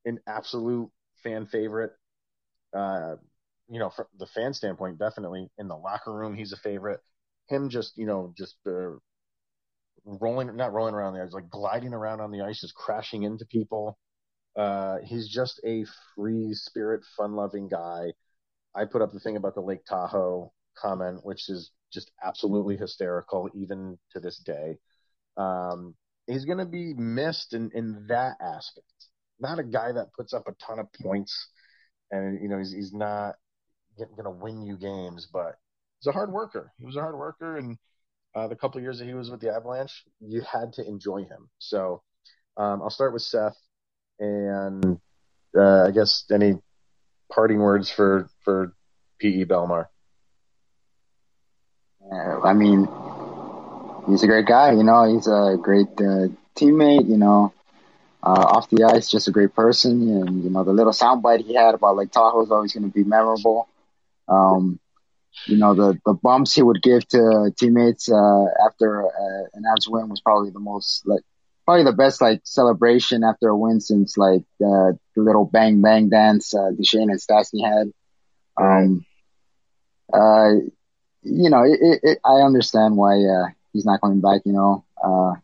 an absolute fan favorite. Uh, you know, from the fan standpoint, definitely in the locker room, he's a favorite. Him just, you know, just uh, rolling, not rolling around the ice, like gliding around on the ice, just crashing into people. Uh, he's just a free spirit, fun loving guy. I put up the thing about the Lake Tahoe comment, which is just absolutely hysterical, even to this day. Um, he's going to be missed in, in that aspect. Not a guy that puts up a ton of points, and you know he's he's not going to win you games, but he's a hard worker. He was a hard worker, and uh, the couple years that he was with the Avalanche, you had to enjoy him. So um, I'll start with Seth, and uh, I guess any parting words for for PE Bellemare. Uh, I mean, he's a great guy. You know, he's a great uh, teammate. You know, uh, off the ice, just a great person. And you know, the little soundbite he had about Lake Tahoe is always going to be memorable. Um, you know, the the bumps he would give to teammates uh, after uh, an Avs win was probably the most like probably the best like celebration after a win since like uh, the little bang bang dance uh, Duchene and Stastny had. Um, uh, you know, it, it, I understand why uh, he's not coming back. You know, uh,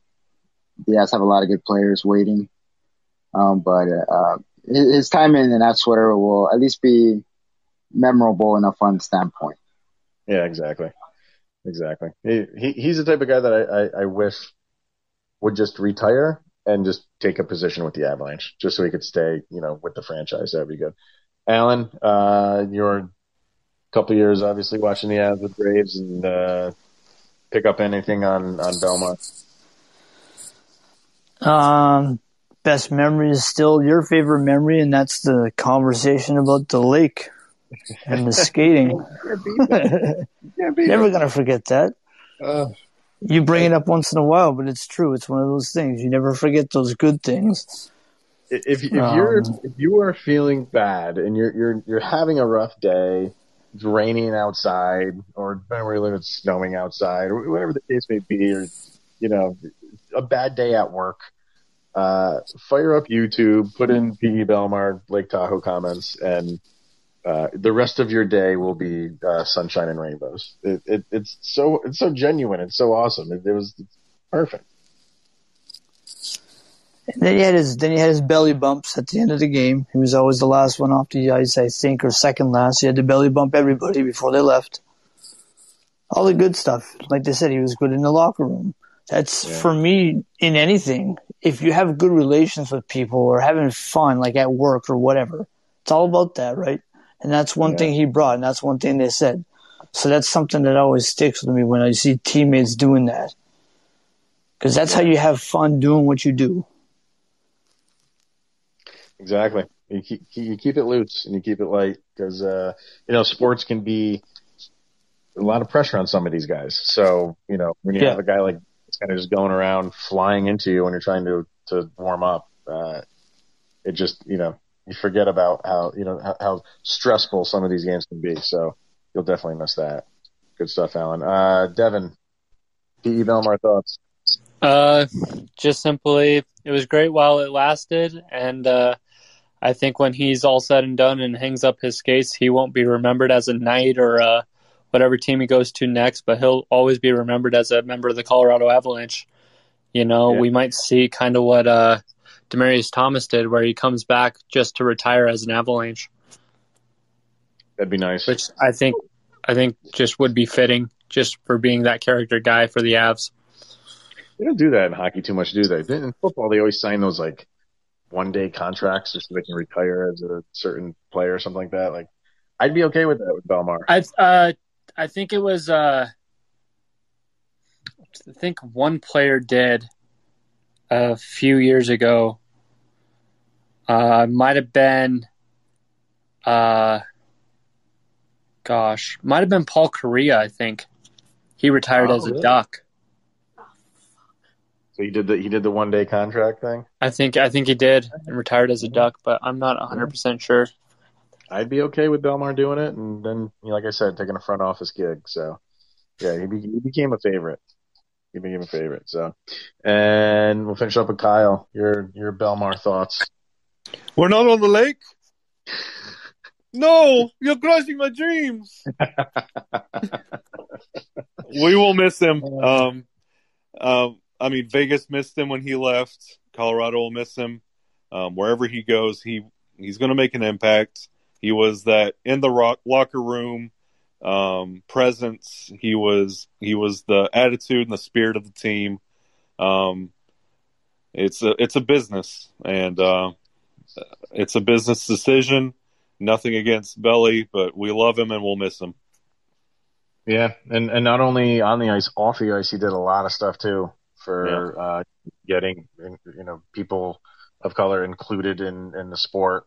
the Avs have a lot of good players waiting, um, but uh, his time in that sweater will at least be memorable in a fun standpoint. Yeah, exactly, exactly. He, he he's the type of guy that I, I, I wish would just retire and just take a position with the Avalanche, just so he could stay, you know, with the franchise. That'd be good. Alan, uh, your couple years obviously watching the Avs with Graves and uh, pick up anything on on Bellemare? Um, best memory is still your favorite memory, and that's the conversation about the lake and the skating. Never gonna forget that. Uh, you bring it up once in a while, but it's true. It's one of those things. You never forget those good things. If, if you're um, if you are feeling bad and you're you're you're having a rough day it's raining outside, or where you live, it's snowing outside, or whatever the case may be, or you know, a bad day at work. Uh, fire up YouTube, put in PE Bellemare Lake Tahoe comments, and uh, the rest of your day will be uh, sunshine and rainbows. It, it, it's so it's so genuine. It's so awesome. It, it was perfect. And then he had his then he had his belly bumps at the end of the game. He was always the last one off the ice, I think, or second last. He had to belly bump everybody before they left. All the good stuff. Like they said, he was good in the locker room. That's yeah. for me in anything. If you have good relations with people or having fun, like at work or whatever, it's all about that, right? And that's one yeah. thing he brought, and that's one thing they said. So that's something that always sticks with me when I see teammates doing that. Because that's how you have fun doing what you do. Exactly. You keep, you keep it loose and you keep it light because, uh, you know, sports can be a lot of pressure on some of these guys. So, you know, when you yeah. have a guy like kind of just going around flying into you when you're trying to to warm up. Uh, it just you know you forget about how you know how, how stressful some of these games can be. So you'll definitely miss that. Good stuff, Alan. Uh, Devin, PE Bellemare thoughts. Uh, just simply, it was great while it lasted, and uh, I think when he's all said and done and hangs up his skates, he won't be remembered as a knight or uh, whatever team he goes to next, but he'll always be remembered as a member of the Colorado Avalanche. You know, Yeah. we might see kind of what uh, Demaryius Thomas did, where he comes back just to retire as an Avalanche, That'd be nice. which I think I think just would be fitting, just for being that character guy for the Avs. They don't do that in hockey too much, do they? In football, they always sign those like one day contracts just so they can retire as a certain player or something like that. Like, I'd be okay with that with Bellemare. I uh, I think it was uh, I think one player did a few years ago. Uh, might have been, uh, gosh, might have been Paul Kariya. I think he retired Oh, as a really? Duck. So he did the he did the one day contract thing. I think I think he did and retired as a Duck, but I'm not 100 percent sure. I'd be okay with Bellemare doing it, and then, you know, like I said, taking a front office gig. So, yeah, he, be, he became a favorite. He became a favorite. So, and we'll finish up with Kyle. Your your Bellemare thoughts. We're not on the lake. No, you're crushing my dreams. we will miss him. Um, um, I mean, Vegas missed him when he left. Colorado will miss him. Um, wherever he goes, he he's going to make an impact. He was that in the rock, locker room um, presence. He was he was the attitude and the spirit of the team. Um, it's a it's a business, and uh, it's a business decision. Nothing against Belly, but we love him and we'll miss him. Yeah, and and not only on the ice, off the ice, he did a lot of stuff too for uh, getting you know people of color included in in the sport.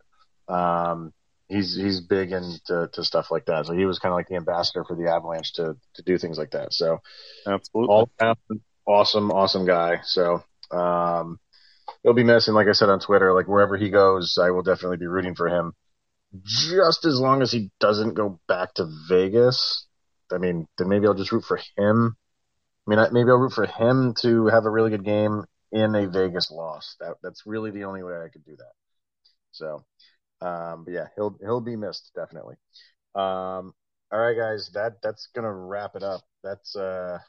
Um, he's he's big into to stuff like that. So he was kind of like the ambassador for the Avalanche to to do things like that. So Absolutely. all awesome, awesome guy. So um, he'll be missing. Like I said on Twitter, like wherever he goes, I will definitely be rooting for him. Just as long as he doesn't go back to Vegas. I mean, then maybe I'll just root for him. I mean, I- maybe I'll root for him to have a really good game in a Vegas loss. That that's really the only way I could do that. So, um, but yeah, he'll he'll be missed definitely. Um, all right, guys, that that's gonna wrap it up. That's uh,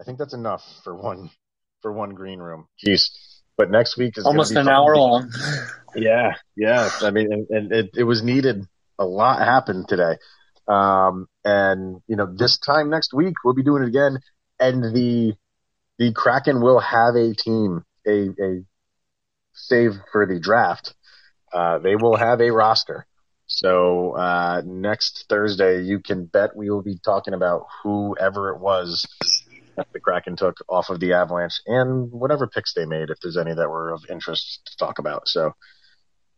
I think that's enough for one for one green room. Jeez, but next week is Almost an hour long. Yeah, yeah. I mean, and, and it, it was needed. A lot happened today. Um, and you know, this time next week we'll be doing it again, and the the Kraken will have a team, a a save for the draft. Uh, they will have a roster. So uh, next Thursday, you can bet we will be talking about whoever it was that the Kraken took off of the Avalanche and whatever picks they made, if there's any that were of interest to talk about. So,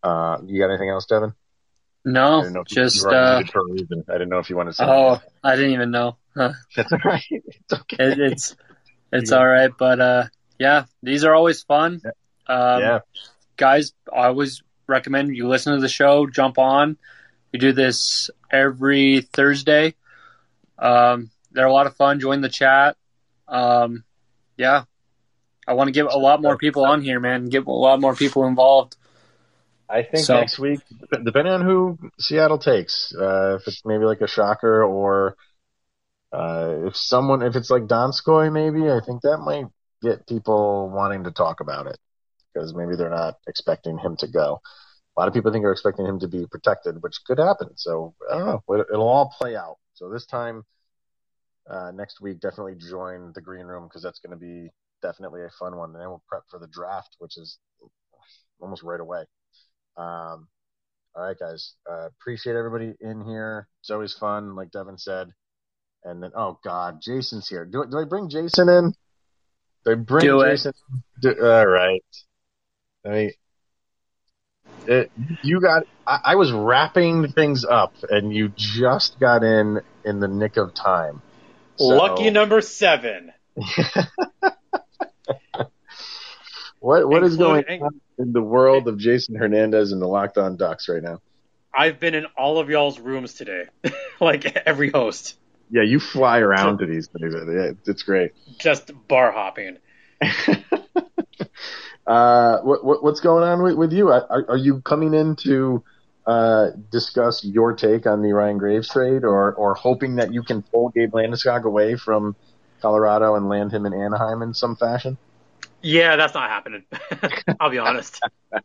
uh, you got anything else, Devin? No, just you uh, for a reason. I didn't know if you wanted to say. oh, I didn't even know. Huh. that's all right. It's okay. It, it's it's Yeah. all right, but uh, yeah, these are always fun. Um, yeah, guys, I always recommend you listen to the show, jump on. We do this every Thursday. Um, they're a lot of fun. Join the chat. Um, yeah, I want to get a lot more people on here, man. Get a lot more people involved. I think So- next week, depending on who Seattle takes, uh, if it's maybe like a shocker or uh, if someone, if it's like Donskoy, maybe I think that might get people wanting to talk about it because maybe they're not expecting him to go. A lot of people think are expecting him to be protected, which could happen. So I don't know. It- It'll all play out. So this time, uh, next week, definitely join the green room because that's going to be definitely a fun one. And then we'll prep for the draft, which is almost right away. Um, all right, guys. Uh, appreciate everybody in here. It's always fun, like Devin said. And then, oh God, Jason's here. Do, do I bring Jason in? Do I bring Do. Jason? Do, all right. I mean, it, you got. I, I was wrapping things up, and you just got in in the nick of time. So- Lucky number seven. What what is going on in the world of Jason Hernandez and the Locked On Ducks right now? I've been in all of y'all's rooms today, like every host, Yeah, you fly around to these things. It's great. just bar hopping. uh, what, what what's going on with, with you? Are, are you coming in to uh, discuss your take on the Ryan Graves trade, or or hoping that you can pull Gabe Landeskog away from Colorado and land him in Anaheim in some fashion? Yeah, that's not happening. I'll be honest.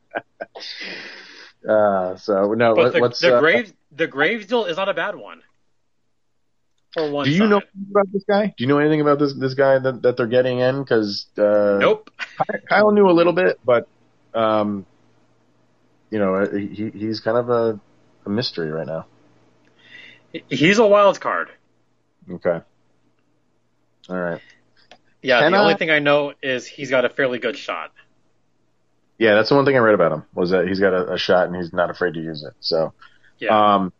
Uh, so no, But let, the, let's. the uh, Graves the Graves deal is not a bad one. For one do you side. know anything about this guy? Do you know anything about this this guy that, that they're getting in? Because uh, Nope. Kyle knew a little bit, but um, you know, he he's kind of a, a mystery right now. He's a wild card. Okay. All right. Yeah, the only thing I know is he's got a fairly good shot. Yeah, that's the one thing I read about him was that he's got a, a shot and he's not afraid to use it. So, Yeah. um,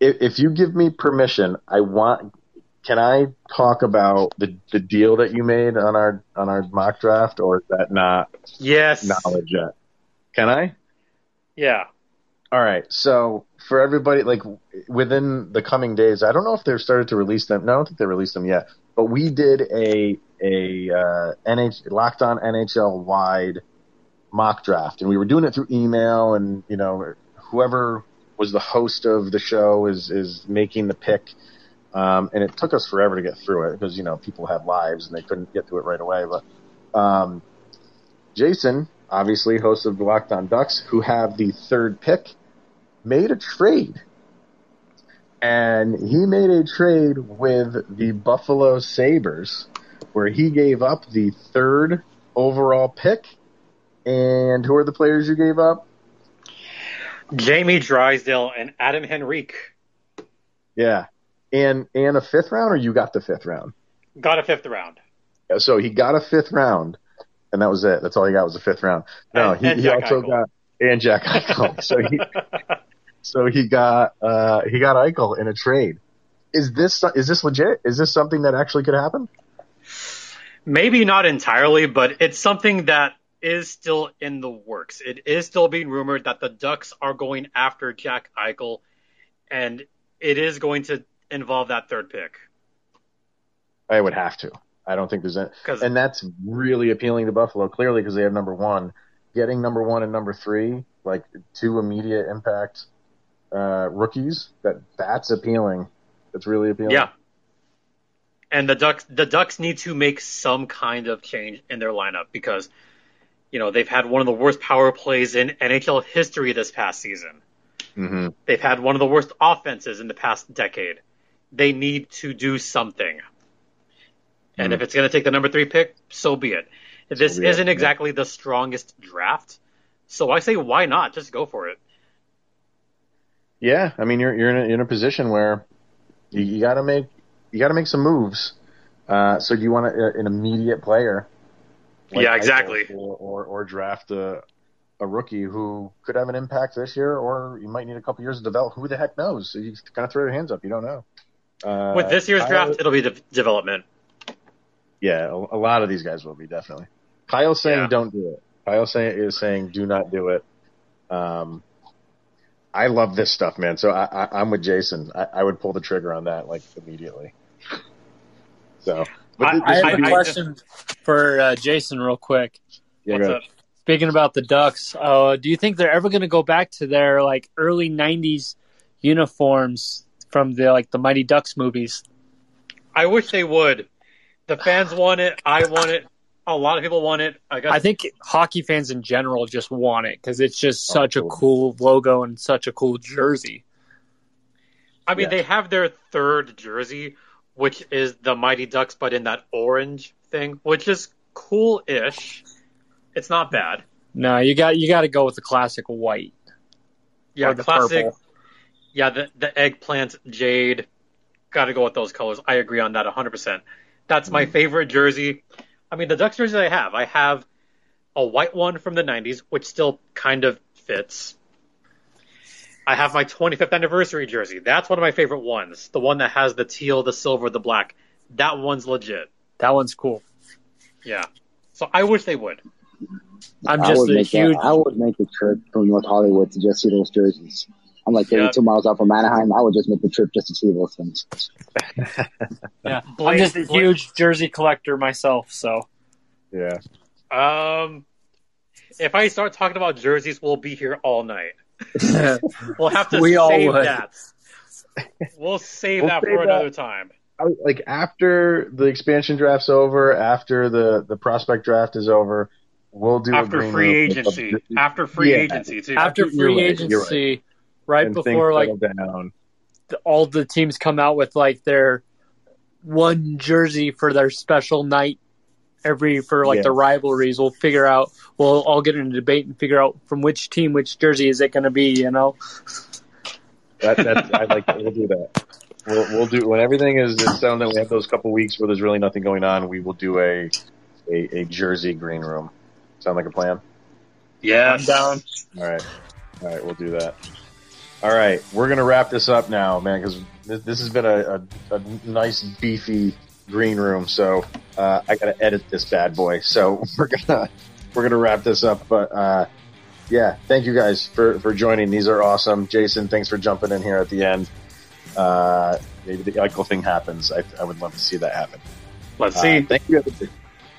if, if you give me permission, I want. Can I talk about the the deal that you made on our on our mock draft, or is that not yes. knowledge yet? Can I? Yeah. All right. So for everybody, like within the coming days, I don't know if they've started to release them. No, I don't think they released them yet. But we did a a uh, NH locked on NHL wide mock draft, and we were doing it through email, and you know whoever was the host of the show is is making the pick. Um, and it took us forever to get through it because you know people had lives and they couldn't get to it right away. But um, Jason, obviously host of the Locked On Ducks, who have the third pick, made a trade. And he made a trade with the Buffalo Sabres, where he gave up the third overall pick. And who are the players you gave up? Jamie Drysdale and Adam Henrique Yeah. And and a fifth round, or you got the fifth round? got a fifth round. So he got a fifth round, and that was it. That's all he got was a fifth round. No, And- he, and he also Eichel. got and Jack Eichel. so he so he got uh he got Eichel in a trade. Is this is this legit? Is this something that actually could happen? Maybe not entirely, but it's something that is still in the works. It is still being rumored that the Ducks are going after Jack Eichel, and it is going to involve that third pick. I would have to. I don't think there's any, 'Cause- and that's really appealing to Buffalo clearly because they have number one. Getting number one and number three, like two immediate impact uh, rookies, that that's appealing. That's really appealing. Yeah. And the Ducks the Ducks need to make some kind of change in their lineup because you know, they've had one of the worst power plays in NHL history this past season. hmm They've had one of the worst offenses in the past decade. They need to do something. And Mhm. if it's going to take the number 3 pick, so be it. This be it, isn't yeah. exactly the strongest draft. So I say why not? Just go for it. Yeah, I mean you're you're in a, you're in a position where you, you got to make you got to make some moves. Uh, so do you want a, an immediate player? Yeah, exactly. Or, or or draft a a rookie who could have an impact this year, or you might need a couple years to develop. Who the heck knows? So you kind of throw your hands up. You don't know. Uh, With this year's Kyle- draft, it'll be de- development. yeah, a, a lot of these guys will be definitely. Kyle's saying Yeah. don't do it. Kyle saying is saying do not do it. Um, I love this stuff, man. So I, I, I'm with Jason. I, I would pull the trigger on that like immediately. So, but I- I have a be- I- question for uh, Jason, real quick. yeah, What's up? Speaking about the Ducks, uh, do you think they're ever going to go back to their like early '90s uniforms from the like the Mighty Ducks movies? I wish they would. The fans want it. I want it. A lot of people want it. I guess I think hockey fans in general just want it because it's just Oh, such a cool. cool logo and such a cool jersey. I mean, Yeah. they have their third jersey, which is the Mighty Ducks, but in that orange thing, which is cool-ish. It's not bad. No, you got you got to go with the classic white. Yeah, the classic. purple. Yeah, the the eggplant jade. Got to go with those colors. I agree on that 100%. That's my mm-hmm. favorite jersey. I mean, the Ducks jersey I have, I have a white one from the 90s, which still kind of fits. I have my 25th anniversary jersey. That's one of my favorite ones. The one that has the teal, the silver, the black. That one's legit. That one's cool. Yeah. So I wish they would. I'm I just would a make huge. that, I would make the trip from North Hollywood to just see those jerseys. I'm like 32 Yeah. miles out from Anaheim. I would just make the trip just to see those things. Yeah, I'm just a Blake- huge jersey collector myself. So Yeah. Um, if I start talking about jerseys, we'll be here all night. We'll have to We all save would. that. We'll save We'll that save for that. another time. I, like after the expansion draft's over, after the the prospect draft is over, we'll do a After green free room. agency. After free Yeah. agency too. after You're free right, you're right. agency, right before like down. all the teams come out with like their one jersey for their special night every for like Yeah. the rivalries we'll figure out we'll all get in a debate and figure out from which team which jersey is it going to be you know That, that's I like that. We'll do that. We'll, we'll do when everything is, is settled. Then we have those couple weeks where there's really nothing going on. We will do a a, a Jersey green room. Sound like a plan? yeah. i'm down All right, all right, we'll do that. All right, we're gonna wrap this up now, man, because this, this has been a, a, a nice beefy green room. So uh, I gotta edit this bad boy. So we're gonna we're gonna wrap this up. But uh, yeah, thank you guys for for joining. These are awesome. Jason, thanks for jumping in here at the end. Uh, maybe the Eichel thing happens. I, I would love to see that happen. Let's Uh, see. thank you.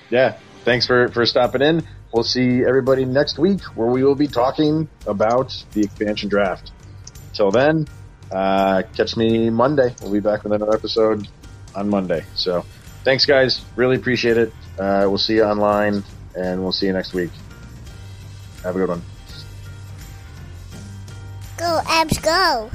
Yeah, thanks for for stopping in. We'll see everybody next week where we will be talking about the expansion draft. Till then, uh, catch me Monday. We'll be back with another episode on Monday. So, thanks, guys. Really appreciate it. Uh, we'll see you online, and we'll see you next week. Have a good one. Go, Avs, go.